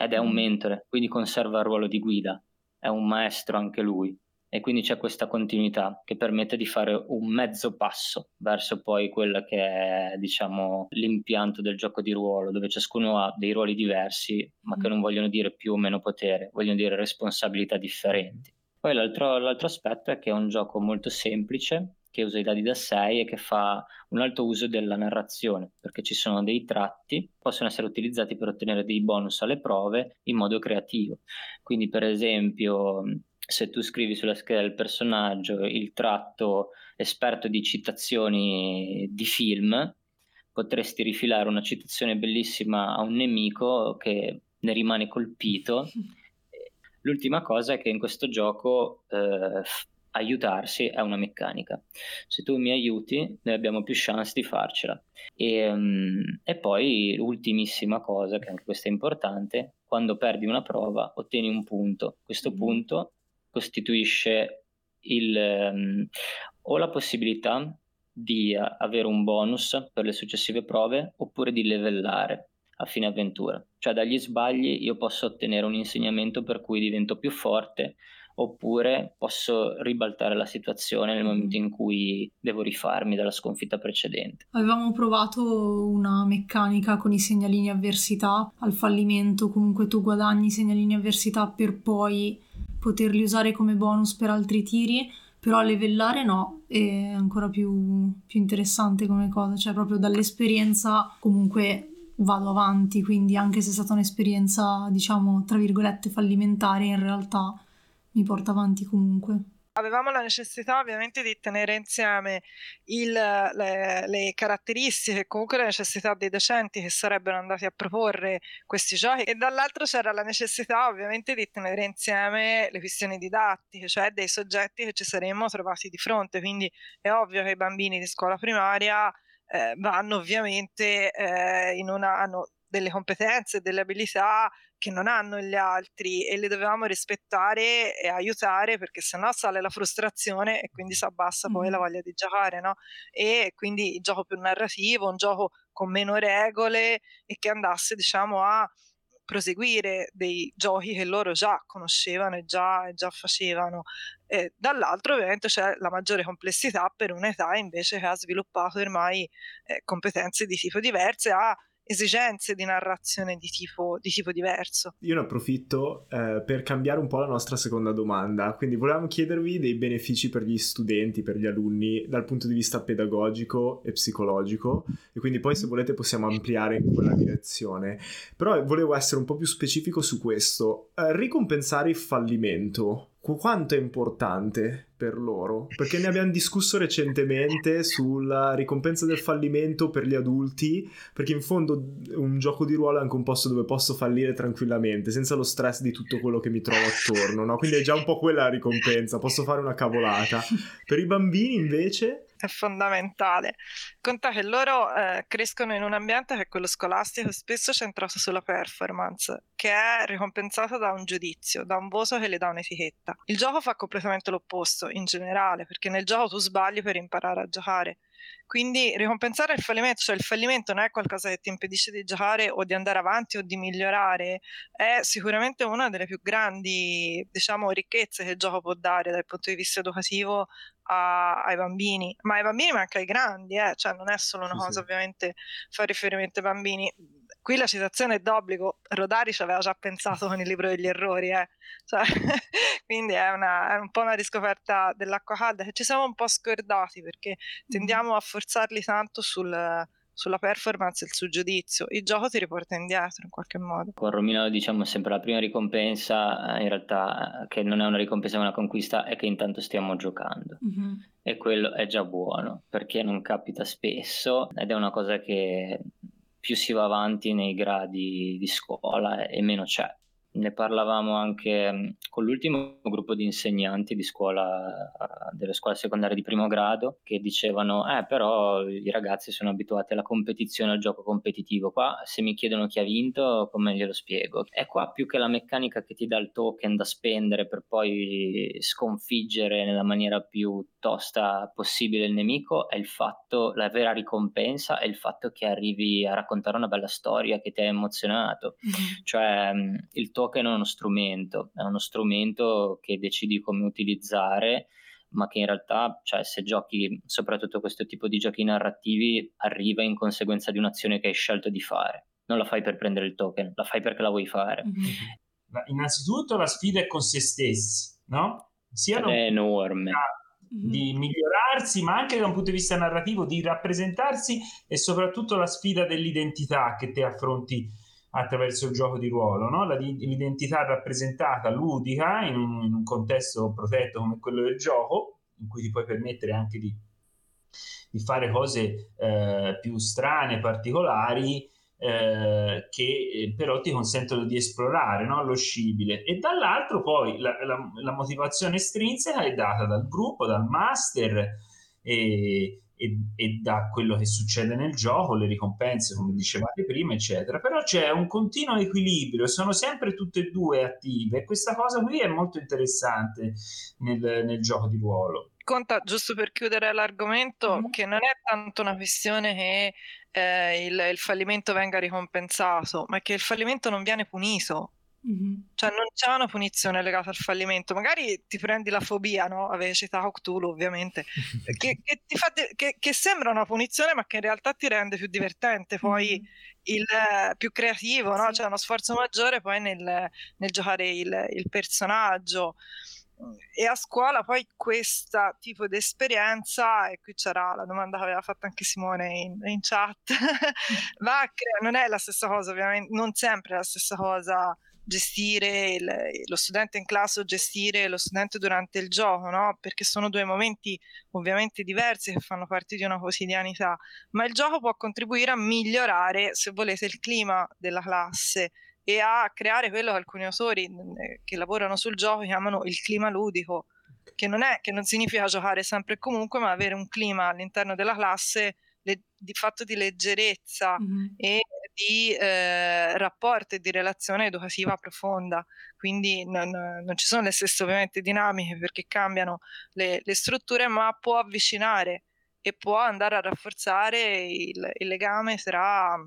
Speaker 4: ed è un mm. mentore, quindi conserva il ruolo di guida, è un maestro anche lui e quindi c'è questa continuità che permette di fare un mezzo passo verso poi quello che è diciamo l'impianto del gioco di ruolo dove ciascuno ha dei ruoli diversi ma che mm. non vogliono dire più o meno potere, vogliono dire responsabilità differenti. Poi l'altro, l'altro aspetto è che è un gioco molto semplice che usa i dadi da 6 e che fa un alto uso della narrazione, perché ci sono dei tratti che possono essere utilizzati per ottenere dei bonus alle prove in modo creativo. Quindi, per esempio, se tu scrivi sulla scheda del personaggio il tratto esperto di citazioni di film, potresti rifilare una citazione bellissima a un nemico che ne rimane colpito. [LAUGHS] L'ultima cosa è che in questo gioco eh, aiutarsi è una meccanica. Se tu mi aiuti, noi abbiamo più chance di farcela. E, um, e poi l'ultimissima cosa, che anche questa è importante, quando perdi una prova ottieni un punto. Questo mm. punto costituisce il, um, o la possibilità di avere un bonus per le successive prove oppure di livellare a fine avventura. Cioè dagli sbagli io posso ottenere un insegnamento per cui divento più forte oppure posso ribaltare la situazione nel momento in cui devo rifarmi dalla sconfitta precedente.
Speaker 1: Avevamo provato una meccanica con i segnalini avversità al fallimento, comunque tu guadagni i segnalini avversità per poi poterli usare come bonus per altri tiri, però a livellare no, è ancora più, più interessante come cosa, cioè proprio dall'esperienza comunque vado avanti, quindi anche se è stata un'esperienza diciamo tra virgolette fallimentare in realtà mi porta avanti comunque.
Speaker 5: Avevamo la necessità ovviamente di tenere insieme il, le, le, caratteristiche e comunque le necessità dei docenti che sarebbero andati a proporre questi giochi e dall'altro c'era la necessità ovviamente di tenere insieme le questioni didattiche, cioè dei soggetti che ci saremmo trovati di fronte, quindi è ovvio che i bambini di scuola primaria eh, vanno ovviamente eh, in una, hanno delle competenze, delle abilità che non hanno gli altri e le dovevamo rispettare e aiutare perché sennò sale la frustrazione e quindi si abbassa poi la voglia di giocare, no? E quindi il gioco più narrativo, un gioco con meno regole e che andasse, diciamo, a proseguire dei giochi che loro già conoscevano e già, e già facevano. E dall'altro ovviamente c'è la maggiore complessità per un'età invece che ha sviluppato ormai eh, competenze di tipo diverse, ha esigenze di narrazione di tipo, di tipo diverso.
Speaker 2: Io ne approfitto eh, per cambiare un po' la nostra seconda domanda, quindi volevamo chiedervi dei benefici per gli studenti, per gli alunni dal punto di vista pedagogico e psicologico e quindi poi se volete possiamo ampliare in quella direzione. Però volevo essere un po' più specifico su questo, eh, ricompensare il fallimento quanto è importante per loro? Perché ne abbiamo discusso recentemente sulla ricompensa del fallimento per gli adulti, perché in fondo un gioco di ruolo è anche un posto dove posso fallire tranquillamente, senza lo stress di tutto quello che mi trovo attorno, no? Quindi è già un po' quella la ricompensa, posso fare una cavolata. Per i bambini invece
Speaker 5: è fondamentale. Conta che loro eh, crescono in un ambiente che è quello scolastico, spesso centrato sulla performance, che è ricompensato da un giudizio, da un voto che le dà un'etichetta. Il gioco fa completamente l'opposto in generale, perché nel gioco tu sbagli per imparare a giocare. Quindi ricompensare il fallimento, cioè il fallimento non è qualcosa che ti impedisce di giocare o di andare avanti o di migliorare, è sicuramente una delle più grandi, diciamo, ricchezze che il gioco può dare dal punto di vista educativo a, ai bambini, ma ai bambini ma anche ai grandi, eh? cioè non è solo una sì, cosa sì. ovviamente fare riferimento ai bambini. Qui la citazione è d'obbligo, Rodari ci aveva già pensato con il libro degli errori, eh? cioè, [LAUGHS] quindi è, una, è, un po' una riscoperta dell'acqua calda che ci siamo un po' scordati perché tendiamo a forzarli tanto sul, sulla performance e sul giudizio. Il gioco ti riporta indietro in qualche modo.
Speaker 4: Con Romino diciamo sempre la prima ricompensa, eh, in realtà eh, che non è una ricompensa ma una conquista, è che intanto stiamo giocando. Mm-hmm. E quello è già buono, perché non capita spesso ed è una cosa che più si va avanti nei gradi di scuola e meno c'è ne parlavamo anche mm, con l'ultimo gruppo di insegnanti di scuola, delle scuole secondarie di primo grado che dicevano eh però i ragazzi sono abituati alla competizione, al gioco competitivo, qua se mi chiedono chi ha vinto come glielo spiego? È qua più che la meccanica che ti dà il token da spendere per poi sconfiggere nella maniera più tosta possibile il nemico, è il fatto, la vera ricompensa è il fatto che arrivi a raccontare una bella storia che ti ha emozionato, mm-hmm. cioè mm, il token token è uno strumento, è uno strumento che decidi come utilizzare, ma che in realtà, cioè, se giochi soprattutto questo tipo di giochi narrativi, arriva in conseguenza di un'azione che hai scelto di fare. Non la fai per prendere il token, la fai perché la vuoi fare.
Speaker 3: Mm-hmm. Innanzitutto la sfida è con se stessi, no?
Speaker 4: Siano è enorme
Speaker 3: di mm-hmm. migliorarsi, ma anche da un punto di vista narrativo, di rappresentarsi e soprattutto la sfida dell'identità che te affronti attraverso il gioco di ruolo, no? La, l'identità rappresentata ludica in un, in un, contesto protetto come quello del gioco, in cui ti puoi permettere anche di, di fare cose eh, più strane, particolari, eh, che eh, però ti consentono di esplorare no? lo scibile. E dall'altro poi la, la, la motivazione estrinseca è data dal gruppo, dal master. E, e, e, da quello che succede nel gioco, le ricompense, come dicevate prima, eccetera. Però c'è un continuo equilibrio, sono sempre tutte e due attive e questa cosa qui è molto interessante nel, nel gioco di ruolo.
Speaker 5: Conta, giusto per chiudere l'argomento, mm-hmm. che non è tanto una questione che eh, il, il fallimento venga ricompensato, ma che il fallimento non viene punito. Mm-hmm. Cioè non c'è una punizione legata al fallimento, magari ti prendi la fobia, no? Avevi citato Cthulhu ovviamente, [LAUGHS] che, che, fa de- che, che, sembra una punizione ma che in realtà ti rende più divertente, poi mm-hmm. il, eh, più creativo, no? Sì. C'è uno sforzo maggiore poi nel, nel giocare il, il personaggio e a scuola poi questo tipo di esperienza, e qui c'era la domanda che aveva fatto anche Simone in, in chat, [LAUGHS] va a crea- non è la stessa cosa ovviamente, non sempre è la stessa cosa gestire il, lo studente in classe o gestire lo studente durante il gioco, no? perché sono due momenti ovviamente diversi che fanno parte di una quotidianità, ma il gioco può contribuire a migliorare, se volete, il clima della classe e a creare quello che alcuni autori che lavorano sul gioco chiamano il clima ludico, che non, è, che non significa giocare sempre e comunque, ma avere un clima all'interno della classe le, di fatto di leggerezza mm-hmm. e di eh, rapporto e di relazione educativa profonda. Quindi non, non, ci sono le stesse ovviamente dinamiche perché cambiano le, le strutture, ma può avvicinare e può andare a rafforzare il, il legame tra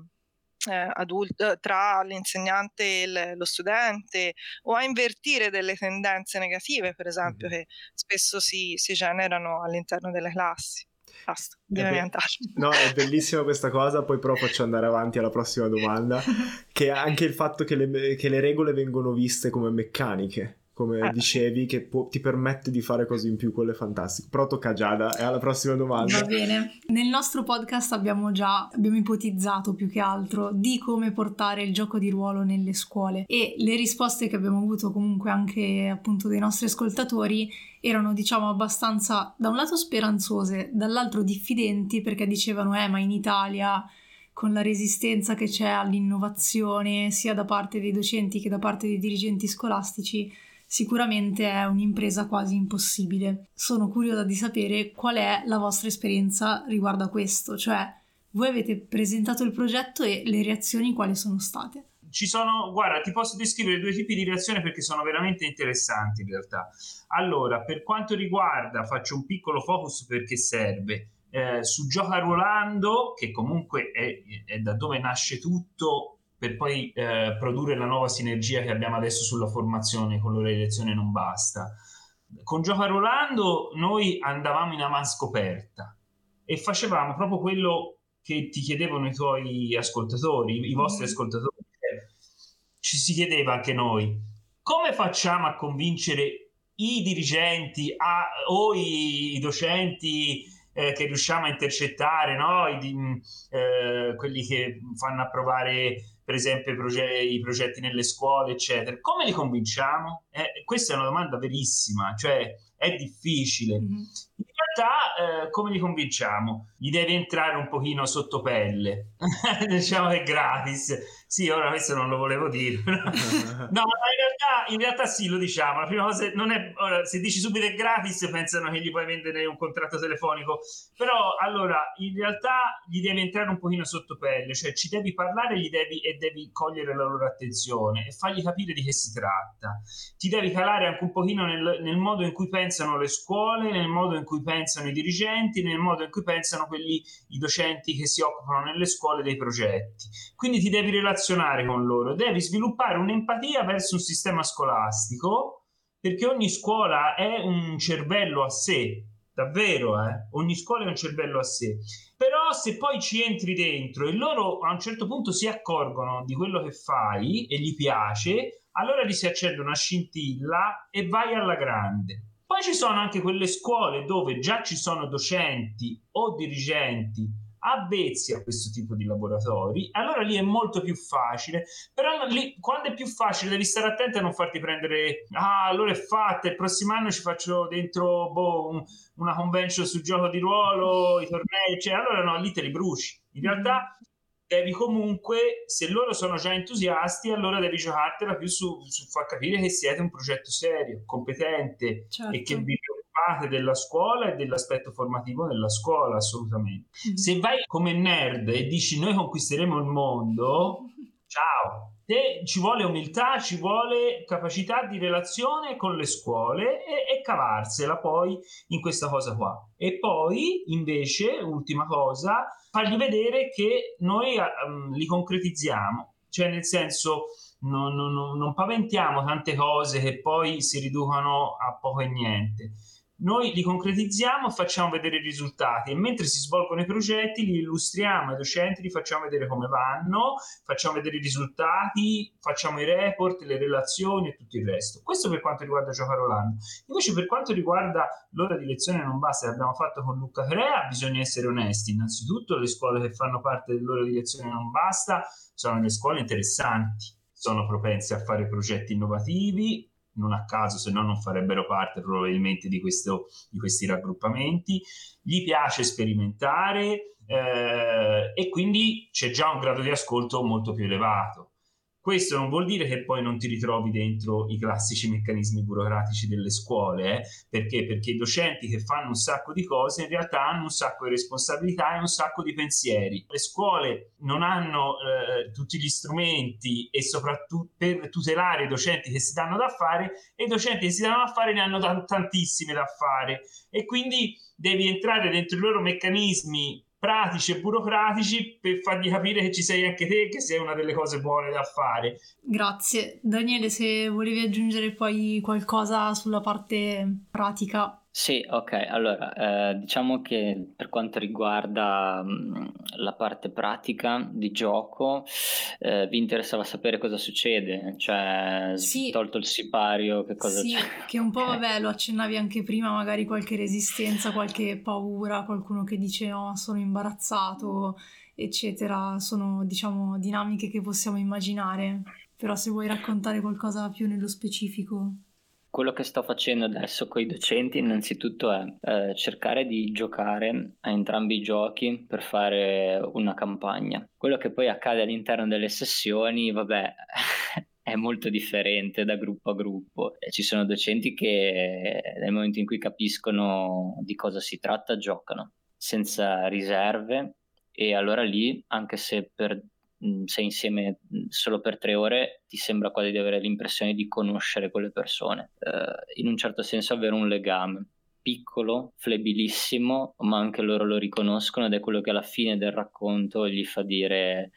Speaker 5: eh, adulto, eh, tra l'insegnante e il, lo studente o a invertire delle tendenze negative, per esempio, mm-hmm. che spesso si, si generano all'interno delle classi. Basta, devo be- [LAUGHS]
Speaker 2: No, è bellissima questa cosa, poi però faccio andare avanti alla prossima domanda, [LAUGHS] che è anche il fatto che le, che le regole vengono viste come meccaniche come eh. dicevi, che può, ti permette di fare cose in più, quello è fantastico. Però tocca Giada, e alla prossima domanda.
Speaker 1: Va [LAUGHS] bene. Nel nostro podcast abbiamo già abbiamo ipotizzato più che altro di come portare il gioco di ruolo nelle scuole e le risposte che abbiamo avuto comunque anche appunto dei nostri ascoltatori erano diciamo abbastanza da un lato speranzose, dall'altro diffidenti perché dicevano eh ma in Italia con la resistenza che c'è all'innovazione sia da parte dei docenti che da parte dei dirigenti scolastici sicuramente è un'impresa quasi impossibile. Sono curiosa di sapere qual è la vostra esperienza riguardo a questo, cioè voi avete presentato il progetto e le reazioni quali sono state?
Speaker 3: Ci sono, guarda, ti posso descrivere due tipi di reazioni perché sono veramente interessanti in realtà. Allora, per quanto riguarda, faccio un piccolo focus perché serve. Eh, su Gioca Rolando, che comunque è, è da dove nasce tutto, per poi eh, produrre la nuova sinergia che abbiamo adesso sulla formazione con l'ora di lezione non basta. Con Gioca Rolando noi andavamo in avanscoperta e facevamo proprio quello che ti chiedevano i tuoi ascoltatori, i vostri mm. ascoltatori. Ci si chiedeva anche noi, come facciamo a convincere i dirigenti a, o i, i docenti eh, che riusciamo a intercettare, no? I, eh, quelli che fanno approvare per esempio i, proge- i, progetti nelle scuole, eccetera. Come li convinciamo? Eh, questa è una domanda verissima, cioè è difficile. Mm-hmm. In realtà, eh, come li convinciamo? Gli devi entrare un pochino sotto pelle, [LAUGHS] diciamo che è gratis. Sì, ora questo non lo volevo dire. [LAUGHS] [LAUGHS] no, in realtà, in realtà, sì, lo diciamo. La prima cosa non è, ora, se dici subito è gratis, pensano che gli puoi vendere un contratto telefonico. Però, allora, in realtà gli devi entrare un pochino sotto pelle, cioè ci devi parlare gli devi, e devi cogliere la loro attenzione e fargli capire di che si tratta. Ti devi calare anche un pochino nel, nel modo in cui pensano le scuole, nel modo in cui pensano i dirigenti, nel modo in cui pensano quelli, i docenti che si occupano nelle scuole dei progetti. Quindi ti devi relazionare relazionare con loro, devi sviluppare un'empatia verso un sistema scolastico, perché ogni scuola è un cervello a sé, davvero, eh? ogni scuola è un cervello a sé. Però se poi ci entri dentro e loro a un certo punto si accorgono di quello che fai e gli piace, allora gli si accende una scintilla e vai alla grande. Poi ci sono anche quelle scuole dove già ci sono docenti o dirigenti avvezzi a questo tipo di laboratori, allora lì è molto più facile, però lì quando è più facile devi stare attento a non farti prendere, ah allora è fatta, il prossimo anno ci faccio dentro boh, un, una convention sul gioco di ruolo, i tornei, cioè allora no, lì te li bruci. In realtà devi comunque, se loro sono già entusiasti, allora devi giocartela più su, su far capire che siete un progetto serio, competente certo. e che vi preoccupate della scuola e dell'aspetto formativo della scuola, assolutamente. Mm-hmm. Se vai come nerd e dici noi conquisteremo il mondo, [LAUGHS] ciao. Te ci vuole umiltà, ci vuole capacità di relazione con le scuole e, e cavarsela poi in questa cosa qua. E poi, invece, ultima cosa, fargli vedere che noi um, li concretizziamo, cioè nel senso non, non, non paventiamo tante cose che poi si riducono a poco e niente noi li concretizziamo, facciamo vedere i risultati e mentre si svolgono i progetti li illustriamo ai docenti, li facciamo vedere come vanno, facciamo vedere i risultati, facciamo i report, le relazioni e tutto il resto. Questo per quanto riguarda Gioca Rolando. Invece per quanto riguarda l'ora di lezione non basta che abbiamo fatto con Luca Crea, bisogna essere onesti. Innanzitutto le scuole che fanno parte dell'ora di lezione non basta sono le scuole interessanti, sono propense a fare progetti innovativi, non a caso, se no non farebbero parte probabilmente di, questo, di questi raggruppamenti. Gli piace sperimentare eh, e quindi c'è già un grado di ascolto molto più elevato. Questo non vuol dire che poi non ti ritrovi dentro i classici meccanismi burocratici delle scuole, eh? perché? Perché i docenti che fanno un sacco di cose in realtà hanno un sacco di responsabilità e un sacco di pensieri. Le scuole non hanno eh, tutti gli strumenti e soprattutto per tutelare i docenti che si danno da fare e i docenti che si danno da fare ne hanno t- tantissime da fare e quindi devi entrare dentro i loro meccanismi pratici e burocratici per fargli capire che ci sei anche te, che sei una delle cose buone da fare.
Speaker 1: Grazie. Daniele, se volevi aggiungere poi qualcosa sulla parte pratica.
Speaker 4: Sì, ok, allora eh, diciamo che per quanto riguarda mh, la parte pratica di gioco, eh, vi interessava sapere cosa succede, cioè
Speaker 1: Sì.
Speaker 4: tolto il sipario, che cosa
Speaker 1: Sì,
Speaker 4: c'è?
Speaker 1: che un po'
Speaker 4: Ok.
Speaker 1: vabbè, lo accennavi anche prima, magari qualche resistenza, qualche paura, qualcuno che dice no, sono imbarazzato, eccetera. Sono, diciamo, dinamiche che possiamo immaginare. Però se vuoi raccontare qualcosa più nello specifico.
Speaker 4: Quello che sto facendo adesso con i docenti innanzitutto è eh, cercare di giocare a entrambi i giochi per fare una campagna. Quello che poi accade all'interno delle sessioni, vabbè, [LAUGHS] è molto differente da gruppo a gruppo. Ci sono docenti che nel momento in cui capiscono di cosa si tratta giocano senza riserve e allora lì, anche se per sei insieme solo per tre ore, ti sembra quasi di avere l'impressione di conoscere quelle persone, Eh, in un certo senso avere un legame piccolo, flebilissimo, ma anche loro lo riconoscono ed è quello che alla fine del racconto gli fa dire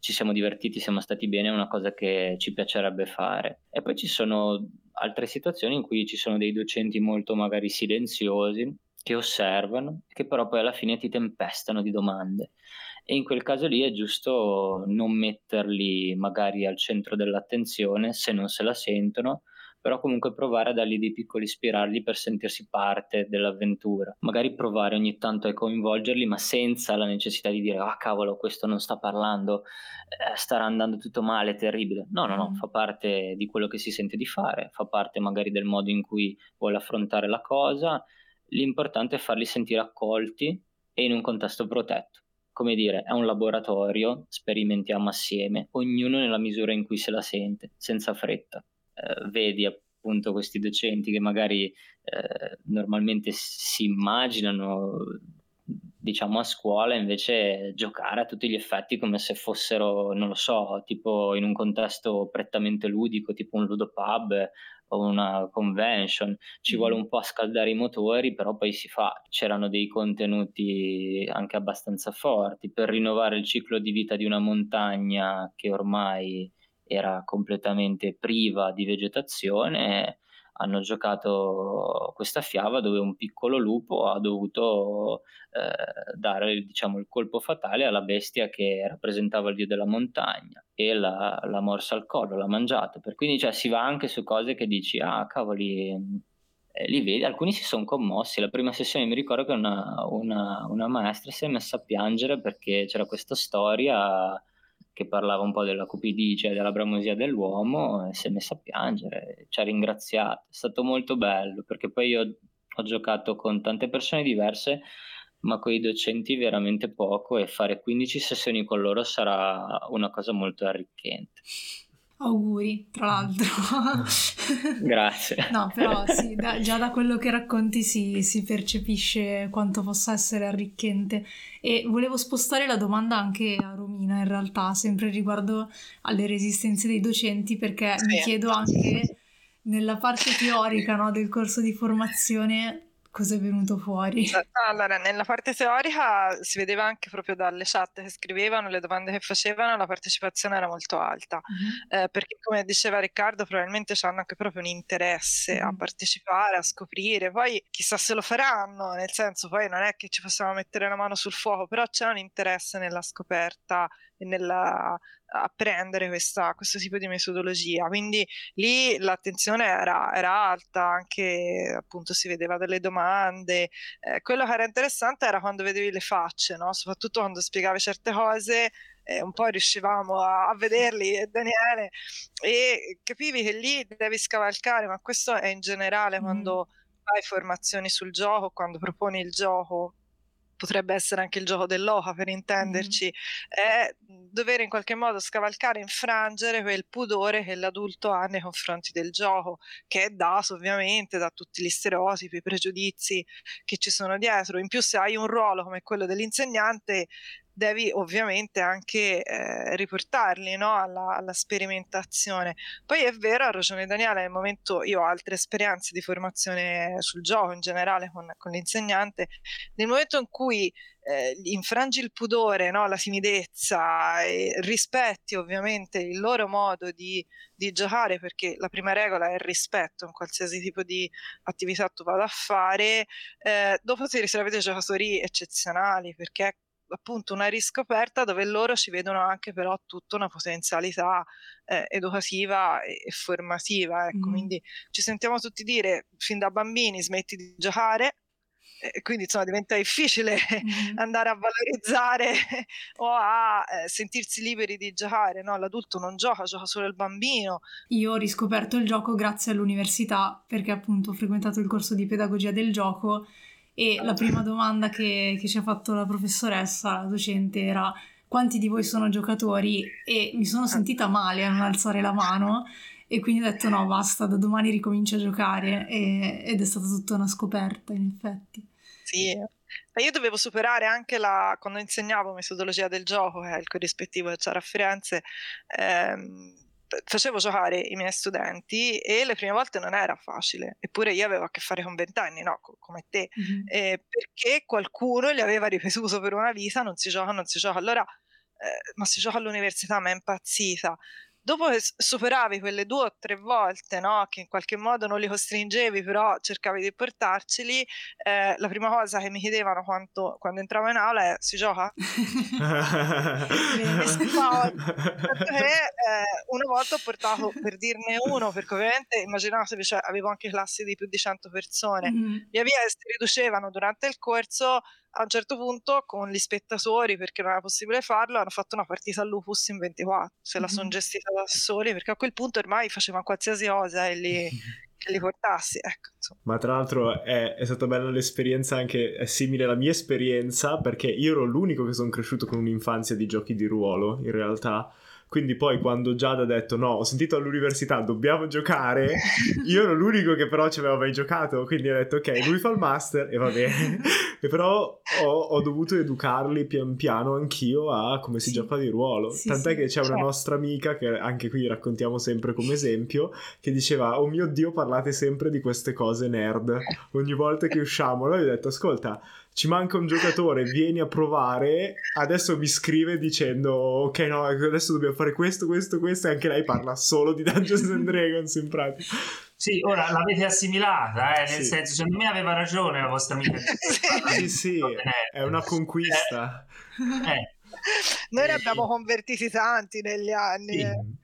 Speaker 4: ci siamo divertiti, siamo stati bene, è una cosa che ci piacerebbe fare. E poi ci sono altre situazioni in cui ci sono dei docenti molto magari silenziosi che osservano, che però poi alla fine ti tempestano di domande e in quel caso lì è giusto non metterli magari al centro dell'attenzione se non se la sentono, però comunque provare a dargli dei piccoli spiragli per sentirsi parte dell'avventura. Magari provare ogni tanto a coinvolgerli, ma senza la necessità di dire ah cavolo, questo non sta parlando, eh, starà andando tutto male, è terribile. No, no, no,
Speaker 1: Mm.
Speaker 4: fa parte di quello che si sente di fare, fa parte magari del modo in cui vuole affrontare la cosa. L'importante è farli sentire accolti e in un contesto protetto come dire, è un laboratorio, sperimentiamo assieme, ognuno nella misura in cui se la sente, senza fretta. Eh, vedi appunto questi docenti che magari eh, normalmente si immaginano, diciamo, a scuola, invece giocare a tutti gli effetti come se fossero, non lo so, tipo in un contesto prettamente ludico, tipo un ludopub o una convention, ci vuole un po' a scaldare i motori, però poi si fa. C'erano dei contenuti anche abbastanza forti per rinnovare il ciclo di vita di una montagna che ormai era completamente priva di vegetazione. Hanno giocato questa fiaba dove un piccolo lupo ha dovuto eh, dare diciamo, il colpo fatale alla bestia che rappresentava il dio della montagna e l'ha, l'ha morsa al collo, l'ha mangiato. Per quindi cioè, si va anche su cose che dici, ah cavoli, eh, li vedi, alcuni si sono commossi. La prima sessione mi ricordo che una, una, una maestra si è messa a piangere perché c'era questa storia che parlava un po' della cupidigia e della bramosia dell'uomo e si è messa a piangere, ci ha ringraziato. È stato molto bello perché poi io ho giocato con tante persone diverse, ma con i docenti veramente poco e fare 15 sessioni con loro sarà una cosa molto arricchente.
Speaker 1: Auguri, tra l'altro. [LAUGHS]
Speaker 4: Grazie.
Speaker 1: No, però sì, da- già da quello che racconti si, si percepisce quanto possa essere arricchente. E volevo spostare la domanda anche a Romina, in realtà, sempre riguardo alle resistenze dei docenti, perché mi
Speaker 5: Sì.
Speaker 1: chiedo anche nella parte teorica, no, del corso di formazione cosa è venuto fuori.
Speaker 5: Allora, nella parte teorica si vedeva anche proprio dalle chat che scrivevano, le domande che facevano, la partecipazione era molto alta,
Speaker 1: Mhm.
Speaker 5: eh, perché come diceva Riccardo, probabilmente hanno anche proprio un interesse a
Speaker 1: Mhm.
Speaker 5: partecipare, a scoprire, poi chissà se lo faranno, nel senso poi non è che ci possiamo mettere la mano sul fuoco, però c'è un interesse nella scoperta e nella apprendere questa, questo tipo di metodologia, quindi lì l'attenzione era, era alta, anche appunto si vedeva delle domande. Eh, quello che era interessante era quando vedevi le facce, no? soprattutto quando spiegavi certe cose. eh, un po' riuscivamo a, a vederli, eh, Daniele, e capivi che lì devi scavalcare, ma questo è in generale
Speaker 1: Mhm.
Speaker 5: quando fai formazioni sul gioco, quando proponi il gioco potrebbe essere anche il gioco dell'oca per intenderci, mm. è dover in qualche modo scavalcare, infrangere quel pudore che l'adulto ha nei confronti del gioco, che è dato ovviamente da tutti gli stereotipi, i pregiudizi che ci sono dietro. In più se hai un ruolo come quello dell'insegnante, devi ovviamente anche eh, riportarli no? alla, alla, sperimentazione. Poi è vero, ha ragione Daniele, nel momento io ho altre esperienze di formazione sul gioco in generale con, con l'insegnante, nel momento in cui eh, infrangi il pudore, no? la timidezza, rispetti ovviamente il loro modo di, di, giocare, perché la prima regola è il rispetto in qualsiasi tipo di attività tu vada a fare, eh, dopo si riservate giocatori eccezionali, perché appunto una riscoperta dove loro ci vedono anche però tutta una potenzialità eh, educativa e, e, formativa. Ecco. Mm. Quindi ci sentiamo tutti dire fin da bambini smetti di giocare, quindi insomma diventa difficile mm. [LAUGHS] andare a valorizzare o a eh, sentirsi liberi di giocare, no? L'adulto non gioca, gioca solo il bambino.
Speaker 1: Io ho riscoperto il gioco grazie all'università perché appunto ho frequentato il corso di pedagogia del gioco e la prima domanda che, che ci ha fatto la professoressa, la docente, era quanti di voi sono giocatori? E mi sono sentita male a non alzare la mano e quindi ho detto no basta da domani ricomincio a giocare. E, ed è stata tutta una scoperta in effetti.
Speaker 5: Sì. Io dovevo superare anche la quando insegnavo metodologia del gioco che è il corrispettivo che c'era a Firenze ehm, facevo giocare i miei studenti e le prime volte non era facile, eppure io avevo a che fare con ventenni, no? come te, mm-hmm. eh, perché qualcuno gli aveva ripetuto per una vita non si gioca, non si gioca, allora eh, ma si gioca all'università, ma è impazzita dopo che superavi quelle due o tre volte, no, che in qualche modo non li costringevi, però cercavi di portarceli, eh, la prima cosa che mi chiedevano quando, quando entravo in aula è si gioca? e si fa, che eh, una volta ho portato per dirne uno, perché ovviamente immaginatevi, cioè, avevo anche classi di più di 100 persone, mm-hmm. via via si riducevano durante il corso, a un certo punto con gli spettatori, perché non era possibile farlo, hanno fatto una partita al Lupus in 24, se la sono gestita da soli, perché a quel punto ormai facevano qualsiasi cosa e li, [LAUGHS] li portassi. Ecco,
Speaker 2: Ma tra l'altro è, è, stata bella l'esperienza, anche è simile alla mia esperienza, perché io ero l'unico che sono cresciuto con un'infanzia di giochi di ruolo, in realtà quindi poi quando Giada ha detto no, ho sentito all'università, dobbiamo giocare, [LAUGHS] io ero l'unico che però ci aveva mai giocato, quindi ho detto ok, lui fa il master e va bene. e però ho, ho, dovuto educarli pian piano anch'io a come si sì. gioca di ruolo. Sì, Tant'è sì, che c'è certo. una nostra amica che anche qui raccontiamo sempre come [LAUGHS] esempio, che diceva oh mio Dio parlate sempre di queste cose nerd. [LAUGHS] Ogni volta che usciamo, gli ho detto ascolta ci manca un giocatore, vieni a provare. Adesso mi scrive dicendo: Ok, no, adesso dobbiamo fare questo, questo, questo. E anche lei parla solo di Dungeons and Dragons in pratica.
Speaker 3: Sì, ora l'avete assimilata, eh, nel sì. senso, secondo me aveva ragione la vostra amica. [LAUGHS]
Speaker 2: sì, sì, è una conquista.
Speaker 5: Eh. Eh. Noi ne abbiamo convertiti tanti negli anni. Sì.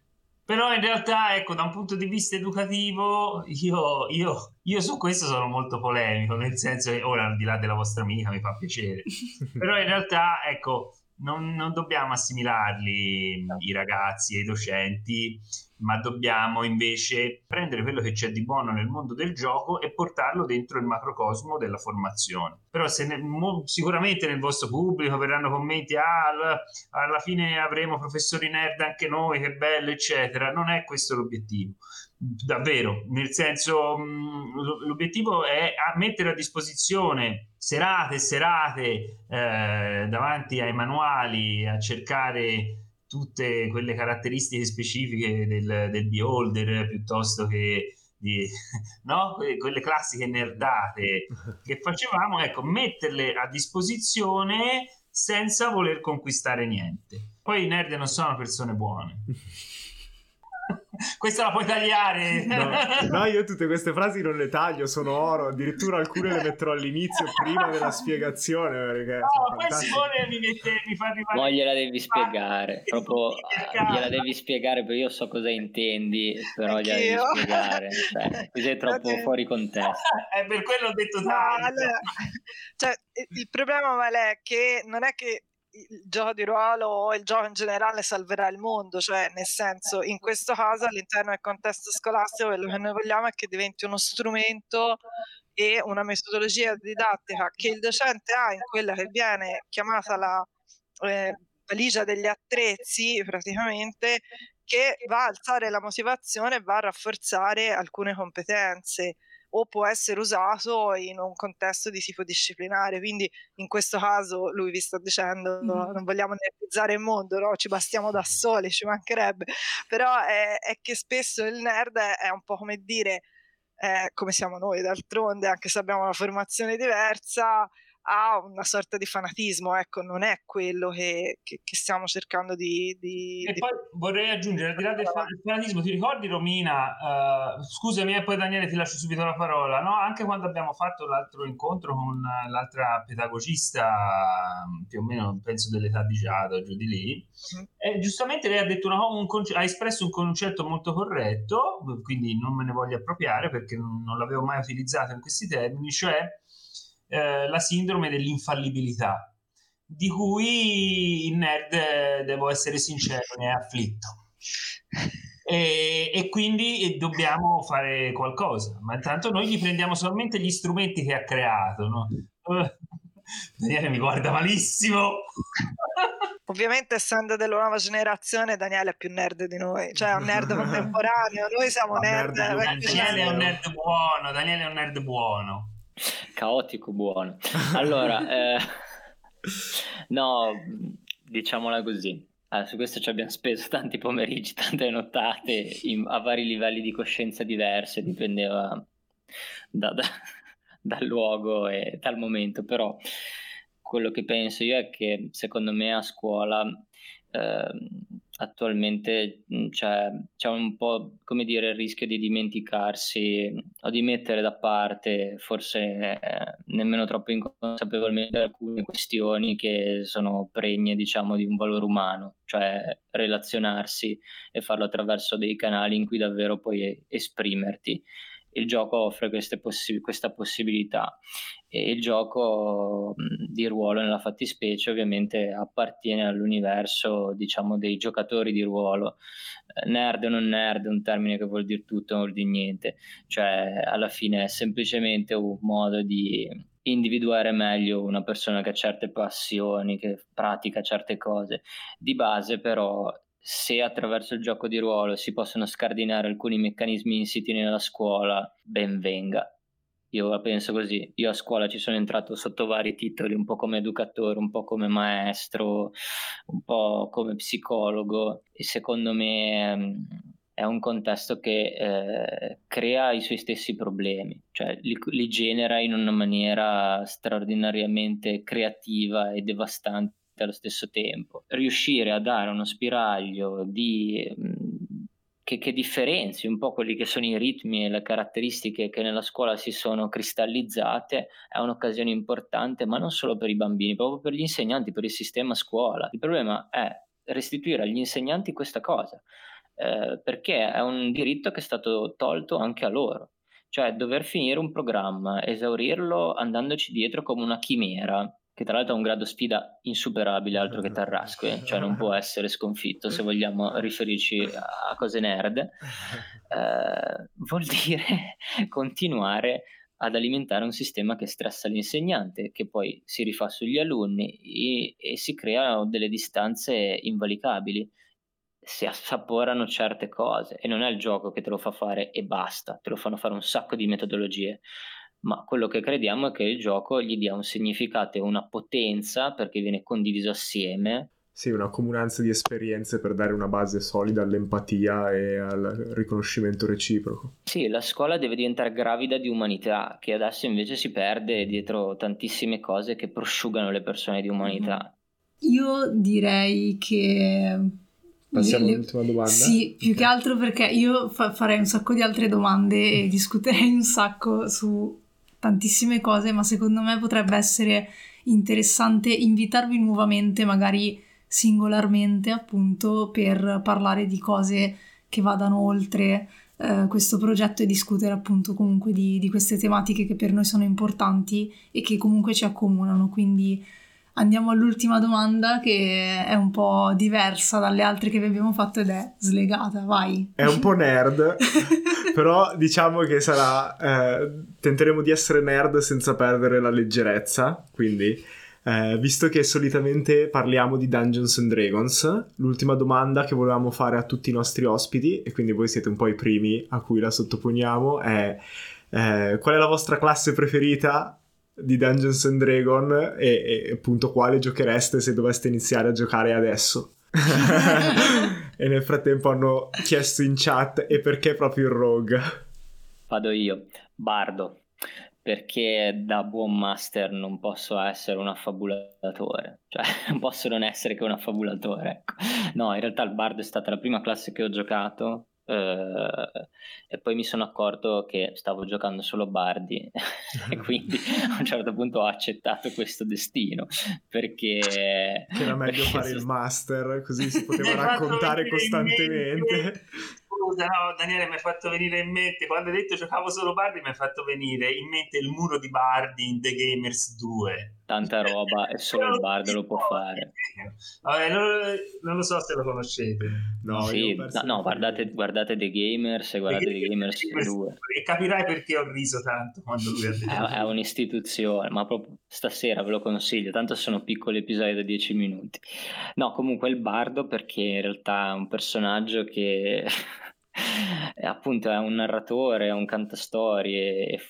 Speaker 3: Però in realtà, ecco, da un punto di vista educativo, io, io, io, su questo sono molto polemico, nel senso che ora al di là della vostra amica mi fa piacere, [LAUGHS] però in realtà, ecco, non, non dobbiamo assimilarli i ragazzi e i docenti ma dobbiamo invece prendere quello che c'è di buono nel mondo del gioco e portarlo dentro il macrocosmo della formazione. Però ne, mo, sicuramente nel vostro pubblico verranno commenti, ah, alla, alla fine avremo professori nerd anche noi, che bello, eccetera. Non è questo l'obiettivo davvero, nel senso l'obiettivo è mettere a disposizione serate e serate eh, davanti ai manuali a cercare tutte quelle caratteristiche specifiche del, del beholder piuttosto che di, [LAUGHS] no? quelle classiche nerdate [LAUGHS] che facevamo, ecco, metterle a disposizione senza voler conquistare niente. Poi i nerd non sono persone buone. [LAUGHS] Questa la puoi tagliare.
Speaker 2: No, no, io tutte queste frasi non le taglio, sono oro. Addirittura alcune le metterò all'inizio prima della spiegazione. Perché
Speaker 3: no, poi Simone mi, mette, mi fa arrivare.
Speaker 4: No, gliela devi spiegare. Proprio gliela devi spiegare perché io so cosa intendi, però Anch'io. gliela devi spiegare. Cioè, sei troppo okay. fuori contesto.
Speaker 3: È [LAUGHS] per quello ho detto tanto. No, allora,
Speaker 5: cioè, il problema Vale è che non è che il gioco di ruolo o il gioco in generale salverà il mondo, cioè nel senso in questo caso all'interno del contesto scolastico quello che noi vogliamo è che diventi uno strumento e una metodologia didattica che il docente ha in quella che viene chiamata la eh, valigia degli attrezzi praticamente che va a alzare la motivazione e va a rafforzare alcune competenze o può essere usato in un contesto di tipo disciplinare. Quindi in questo caso lui vi sta dicendo mm. non vogliamo nerdizzare il mondo, no? ci bastiamo da soli, ci mancherebbe, però è, è che spesso il nerd è un po' come dire, eh, come siamo noi d'altronde, anche se abbiamo una formazione diversa, ha una sorta di fanatismo, ecco, non è quello che, che, che stiamo cercando di, di
Speaker 3: E
Speaker 5: di...
Speaker 3: poi vorrei aggiungere, al di là del fanatismo, ti ricordi Romina, uh, scusami e poi Daniele ti lascio subito la parola, no? anche quando abbiamo fatto l'altro incontro con l'altra pedagogista, più o meno penso dell'età di Giada, giù di lì, mm. e giustamente lei ha, detto una, un conce- ha espresso un concetto molto corretto, quindi non me ne voglio appropriare perché non, non l'avevo mai utilizzato in questi termini, cioè eh, la sindrome dell'infallibilità, di cui il nerd, devo essere sincero, ne è afflitto. [LAUGHS] E, e, quindi dobbiamo fare qualcosa, ma intanto noi gli prendiamo solamente gli strumenti che ha creato. No? Daniele mi guarda malissimo. [LAUGHS]
Speaker 5: Ovviamente, essendo della nuova generazione, Daniele è più nerd di noi, cioè è un nerd contemporaneo. Noi siamo [LAUGHS] nerd.
Speaker 3: nerd Daniele è un nerd buono. Daniele è un nerd buono.
Speaker 4: Caotico buono. Allora, [LAUGHS] eh, no, diciamola così. Allora, su questo ci abbiamo speso tanti pomeriggi, tante nottate in, a vari livelli di coscienza diverse, dipendeva da, da, dal luogo e dal momento, però quello che penso io è che secondo me a scuola eh, attualmente c'è, c'è, un po' come dire il rischio di dimenticarsi o di mettere da parte forse eh, nemmeno troppo inconsapevolmente alcune questioni che sono pregne diciamo di un valore umano cioè relazionarsi e farlo attraverso dei canali in cui davvero puoi esprimerti il gioco offre possi- questa possibilità. E il gioco di ruolo nella fattispecie ovviamente appartiene all'universo diciamo dei giocatori di ruolo. Eh, nerd o non nerd è un termine che vuol dire tutto non vuol dire niente. Cioè alla fine è semplicemente un modo di individuare meglio una persona che ha certe passioni che pratica certe cose. Di base però se attraverso il gioco di ruolo si possono scardinare alcuni meccanismi insiti nella scuola, ben venga. Io la penso così, io a scuola ci sono entrato sotto vari titoli, un po' come educatore, un po' come maestro, un po' come psicologo e secondo me ehm, è un contesto che eh, crea i suoi stessi problemi, cioè li, li genera in una maniera straordinariamente creativa e devastante allo stesso tempo. Riuscire a dare uno spiraglio di, che, che, differenzi un po' quelli che sono i ritmi e le caratteristiche che nella scuola si sono cristallizzate è un'occasione importante, ma non solo per i bambini, proprio per gli insegnanti, per il sistema scuola. Il problema è restituire agli insegnanti questa cosa, eh, perché è un diritto che è stato tolto anche a loro cioè dover finire un programma, esaurirlo andandoci dietro come una chimera, che tra l'altro ha un grado sfida insuperabile, altro che Tarrasco, eh? cioè non [LAUGHS] può essere sconfitto se vogliamo riferirci a cose nerd, [LAUGHS] eh, vuol dire [LAUGHS] continuare ad alimentare un sistema che stressa l'insegnante, che poi si rifà sugli alunni e, e si creano delle distanze invalicabili. Si assaporano certe cose e non è il gioco che te lo fa fare e basta, te lo fanno fare un sacco di metodologie ma quello che crediamo è che il gioco gli dia un significato e una potenza perché viene condiviso assieme.
Speaker 2: Sì, una comunanza di esperienze per dare una base solida all'empatia e al riconoscimento reciproco.
Speaker 4: Sì, la scuola deve diventare gravida di umanità, che adesso invece si perde dietro tantissime cose che prosciugano le persone di umanità.
Speaker 1: Io direi che
Speaker 2: Passiamo le... all'ultima domanda?
Speaker 1: Sì, più okay. che altro perché io fa- farei un sacco di altre domande e [LAUGHS] discuterei un sacco su tantissime cose, ma secondo me potrebbe essere interessante invitarvi nuovamente, magari singolarmente, appunto, per parlare di cose che vadano oltre eh, questo progetto e discutere appunto comunque di, di queste tematiche che per noi sono importanti e che comunque ci accomunano. Quindi Andiamo all'ultima domanda che è un po' diversa dalle altre che vi abbiamo fatto ed è slegata, vai.
Speaker 2: È un po' nerd, [LAUGHS] però diciamo che sarà... Eh, tenteremo di essere nerd senza perdere la leggerezza, quindi... Eh, visto che solitamente parliamo di Dungeons and Dragons, l'ultima domanda che volevamo fare a tutti i nostri ospiti, e quindi voi siete un po' i primi a cui la sottoponiamo, è eh, qual è la vostra classe preferita di Dungeons and Dragons e, e appunto quale giochereste se doveste iniziare a giocare adesso? [LAUGHS] e nel frattempo hanno chiesto in chat e perché proprio il rogue?
Speaker 4: Vado io, Bardo perché da buon master non posso essere un affabulatore, cioè [LAUGHS] non posso non essere che un affabulatore. Ecco. No, in realtà il bardo è stata la prima classe che ho giocato eh, e poi mi sono accorto che stavo giocando solo bardi [LAUGHS] e [LAUGHS] quindi a un certo punto ho accettato questo destino perché...
Speaker 2: Che era meglio perché [LAUGHS] fare il master, così si poteva raccontare costantemente
Speaker 3: scusa, no, Daniele, mi hai fatto venire in mente, quando hai detto giocavo solo Bardi, mi hai fatto venire in mente il muro di Bardi in The Gamers 2.
Speaker 4: Tanta roba e solo il Bardo lo può fare.
Speaker 3: Vabbè, non, non, lo so se lo conoscete.
Speaker 4: No, sì, no, no guardate, guardate, The Gamers e guardate The, The Gamers, Gamers 2.
Speaker 3: E capirai perché ho riso tanto quando lui ha detto.
Speaker 4: È, è un'istituzione, ma proprio stasera ve lo consiglio, tanto sono piccoli episodi da 10 minuti. No, comunque il Bardo perché in realtà è un personaggio che [LAUGHS] appunto è un narratore, è un cantastorie e,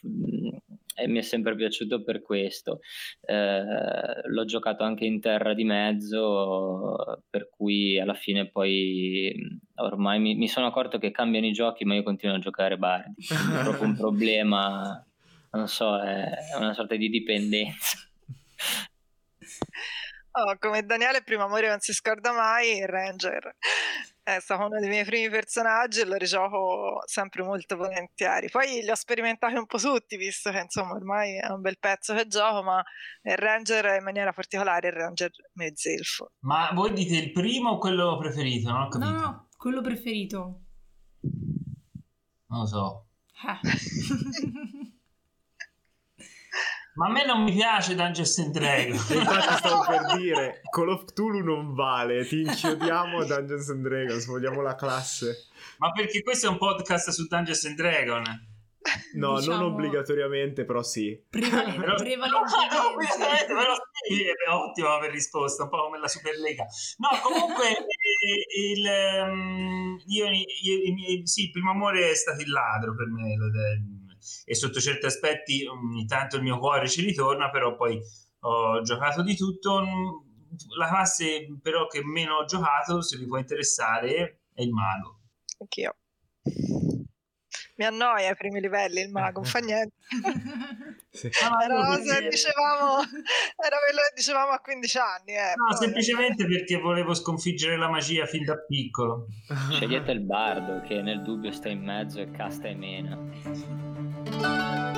Speaker 4: e mi è sempre piaciuto per questo. Eh, l'ho giocato anche in terra di mezzo, per cui alla fine poi ormai mi, mi sono accorto che cambiano i giochi, ma io continuo a giocare Bardi. È proprio un [LAUGHS] problema, non so, è una sorta di dipendenza. [LAUGHS]
Speaker 5: Oh, come Daniele, primo amore non si scorda mai, il Ranger è stato uno dei miei primi personaggi e lo rigioco sempre molto volentieri. Poi li ho sperimentati un po' tutti, visto che insomma ormai è un bel pezzo che gioco, ma il Ranger in maniera particolare il Ranger mezzelfo.
Speaker 3: Ma voi dite il primo o quello preferito? Non ho capito.
Speaker 1: No, no, quello preferito.
Speaker 3: Non lo so. Eh. [LAUGHS] Ma a me non mi piace Dungeons and Dragons.
Speaker 2: Infatti stavo [LAUGHS] per dire, Call of Cthulhu non vale, ti inchiodiamo a Dungeons and Dragons, vogliamo la classe.
Speaker 3: Ma perché questo è un podcast su Dungeons and Dragons?
Speaker 2: No, diciamo... non obbligatoriamente, però sì.
Speaker 1: Prevale- però, prevalentemente.
Speaker 3: però sì, è ottimo aver risposto, un po' come la Superlega. No, comunque, [LAUGHS] eh, il, um, io, io, io, sì, il primo amore è stato il ladro per me, lo, e sotto certi aspetti ogni tanto il mio cuore ci ritorna, però poi ho giocato di tutto. La classe però che meno ho giocato, se vi può interessare, è il mago.
Speaker 5: Anch'io. Mi annoia ai primi livelli il mago, non fa niente. [LAUGHS] Sì. Era, perché... dicevamo, era quello che dicevamo a 15 anni. Eh,
Speaker 3: no, semplicemente perché volevo sconfiggere la magia fin da piccolo.
Speaker 4: Scegliete il bardo che nel dubbio sta in mezzo e casta e mena.
Speaker 2: Música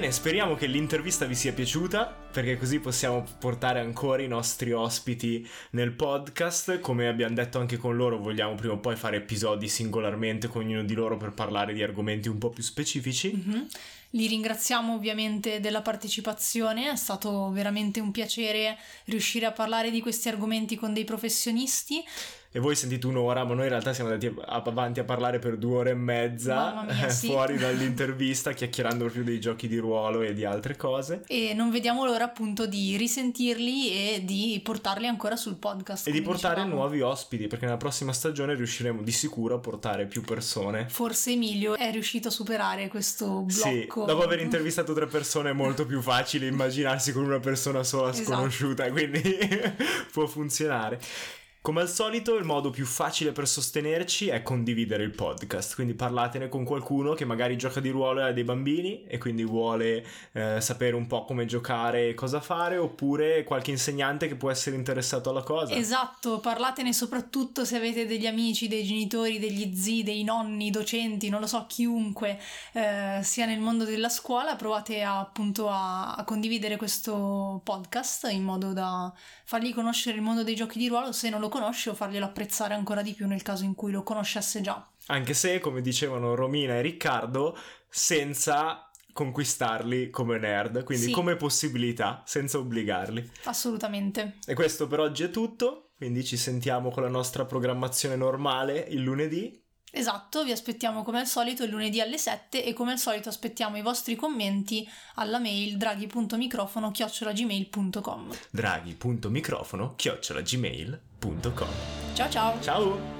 Speaker 2: Bene, speriamo che l'intervista vi sia piaciuta, perché così possiamo portare ancora i nostri ospiti nel podcast. Come abbiamo detto anche con loro, vogliamo prima o poi fare episodi singolarmente con ognuno di loro per parlare di argomenti un po' più specifici.
Speaker 1: Mm-hmm. Li ringraziamo ovviamente della partecipazione, è stato veramente un piacere riuscire a parlare di questi argomenti con dei professionisti
Speaker 2: e voi sentite un'ora, ma noi in realtà siamo andati avanti a parlare per due ore e mezza
Speaker 1: mia, sì.
Speaker 2: fuori [LAUGHS] dall'intervista, chiacchierando più dei giochi di ruolo e di altre cose.
Speaker 1: E non vediamo l'ora appunto di risentirli e di portarli ancora sul podcast.
Speaker 2: E di portare dicevamo. nuovi ospiti, perché nella prossima stagione riusciremo di sicuro a portare più persone.
Speaker 1: Forse Emilio è riuscito a superare questo blocco.
Speaker 2: Sì, dopo aver intervistato tre persone è molto più facile immaginarsi con una persona sola esatto. sconosciuta, esatto. quindi [LAUGHS] può funzionare. Come al solito, il modo più facile per sostenerci è condividere il podcast, quindi parlatene con qualcuno che magari gioca di ruolo e ha dei bambini e quindi vuole eh, sapere un po' come giocare e cosa fare, oppure qualche insegnante che può essere interessato alla cosa.
Speaker 1: Esatto, parlatene soprattutto se avete degli amici, dei genitori, degli zii, dei nonni, docenti, non lo so, chiunque eh, sia nel mondo della scuola, provate a, appunto a, a condividere questo podcast in modo da fargli conoscere il mondo dei giochi di ruolo se non lo conosce o farglielo apprezzare ancora di più nel caso in cui lo conoscesse già.
Speaker 2: Anche se, come dicevano Romina e Riccardo, senza conquistarli come nerd, quindi
Speaker 1: Sì.
Speaker 2: come possibilità, senza obbligarli.
Speaker 1: Assolutamente.
Speaker 2: E questo per oggi è tutto, quindi ci sentiamo con la nostra programmazione normale il lunedì.
Speaker 1: Esatto, vi aspettiamo come al solito il lunedì alle 7 e come al solito aspettiamo i vostri commenti alla mail draghi.microfono chiocciolagmail.com.
Speaker 2: draghi.microfono chiocciolagmail.com
Speaker 1: Ciao ciao!
Speaker 2: Ciao!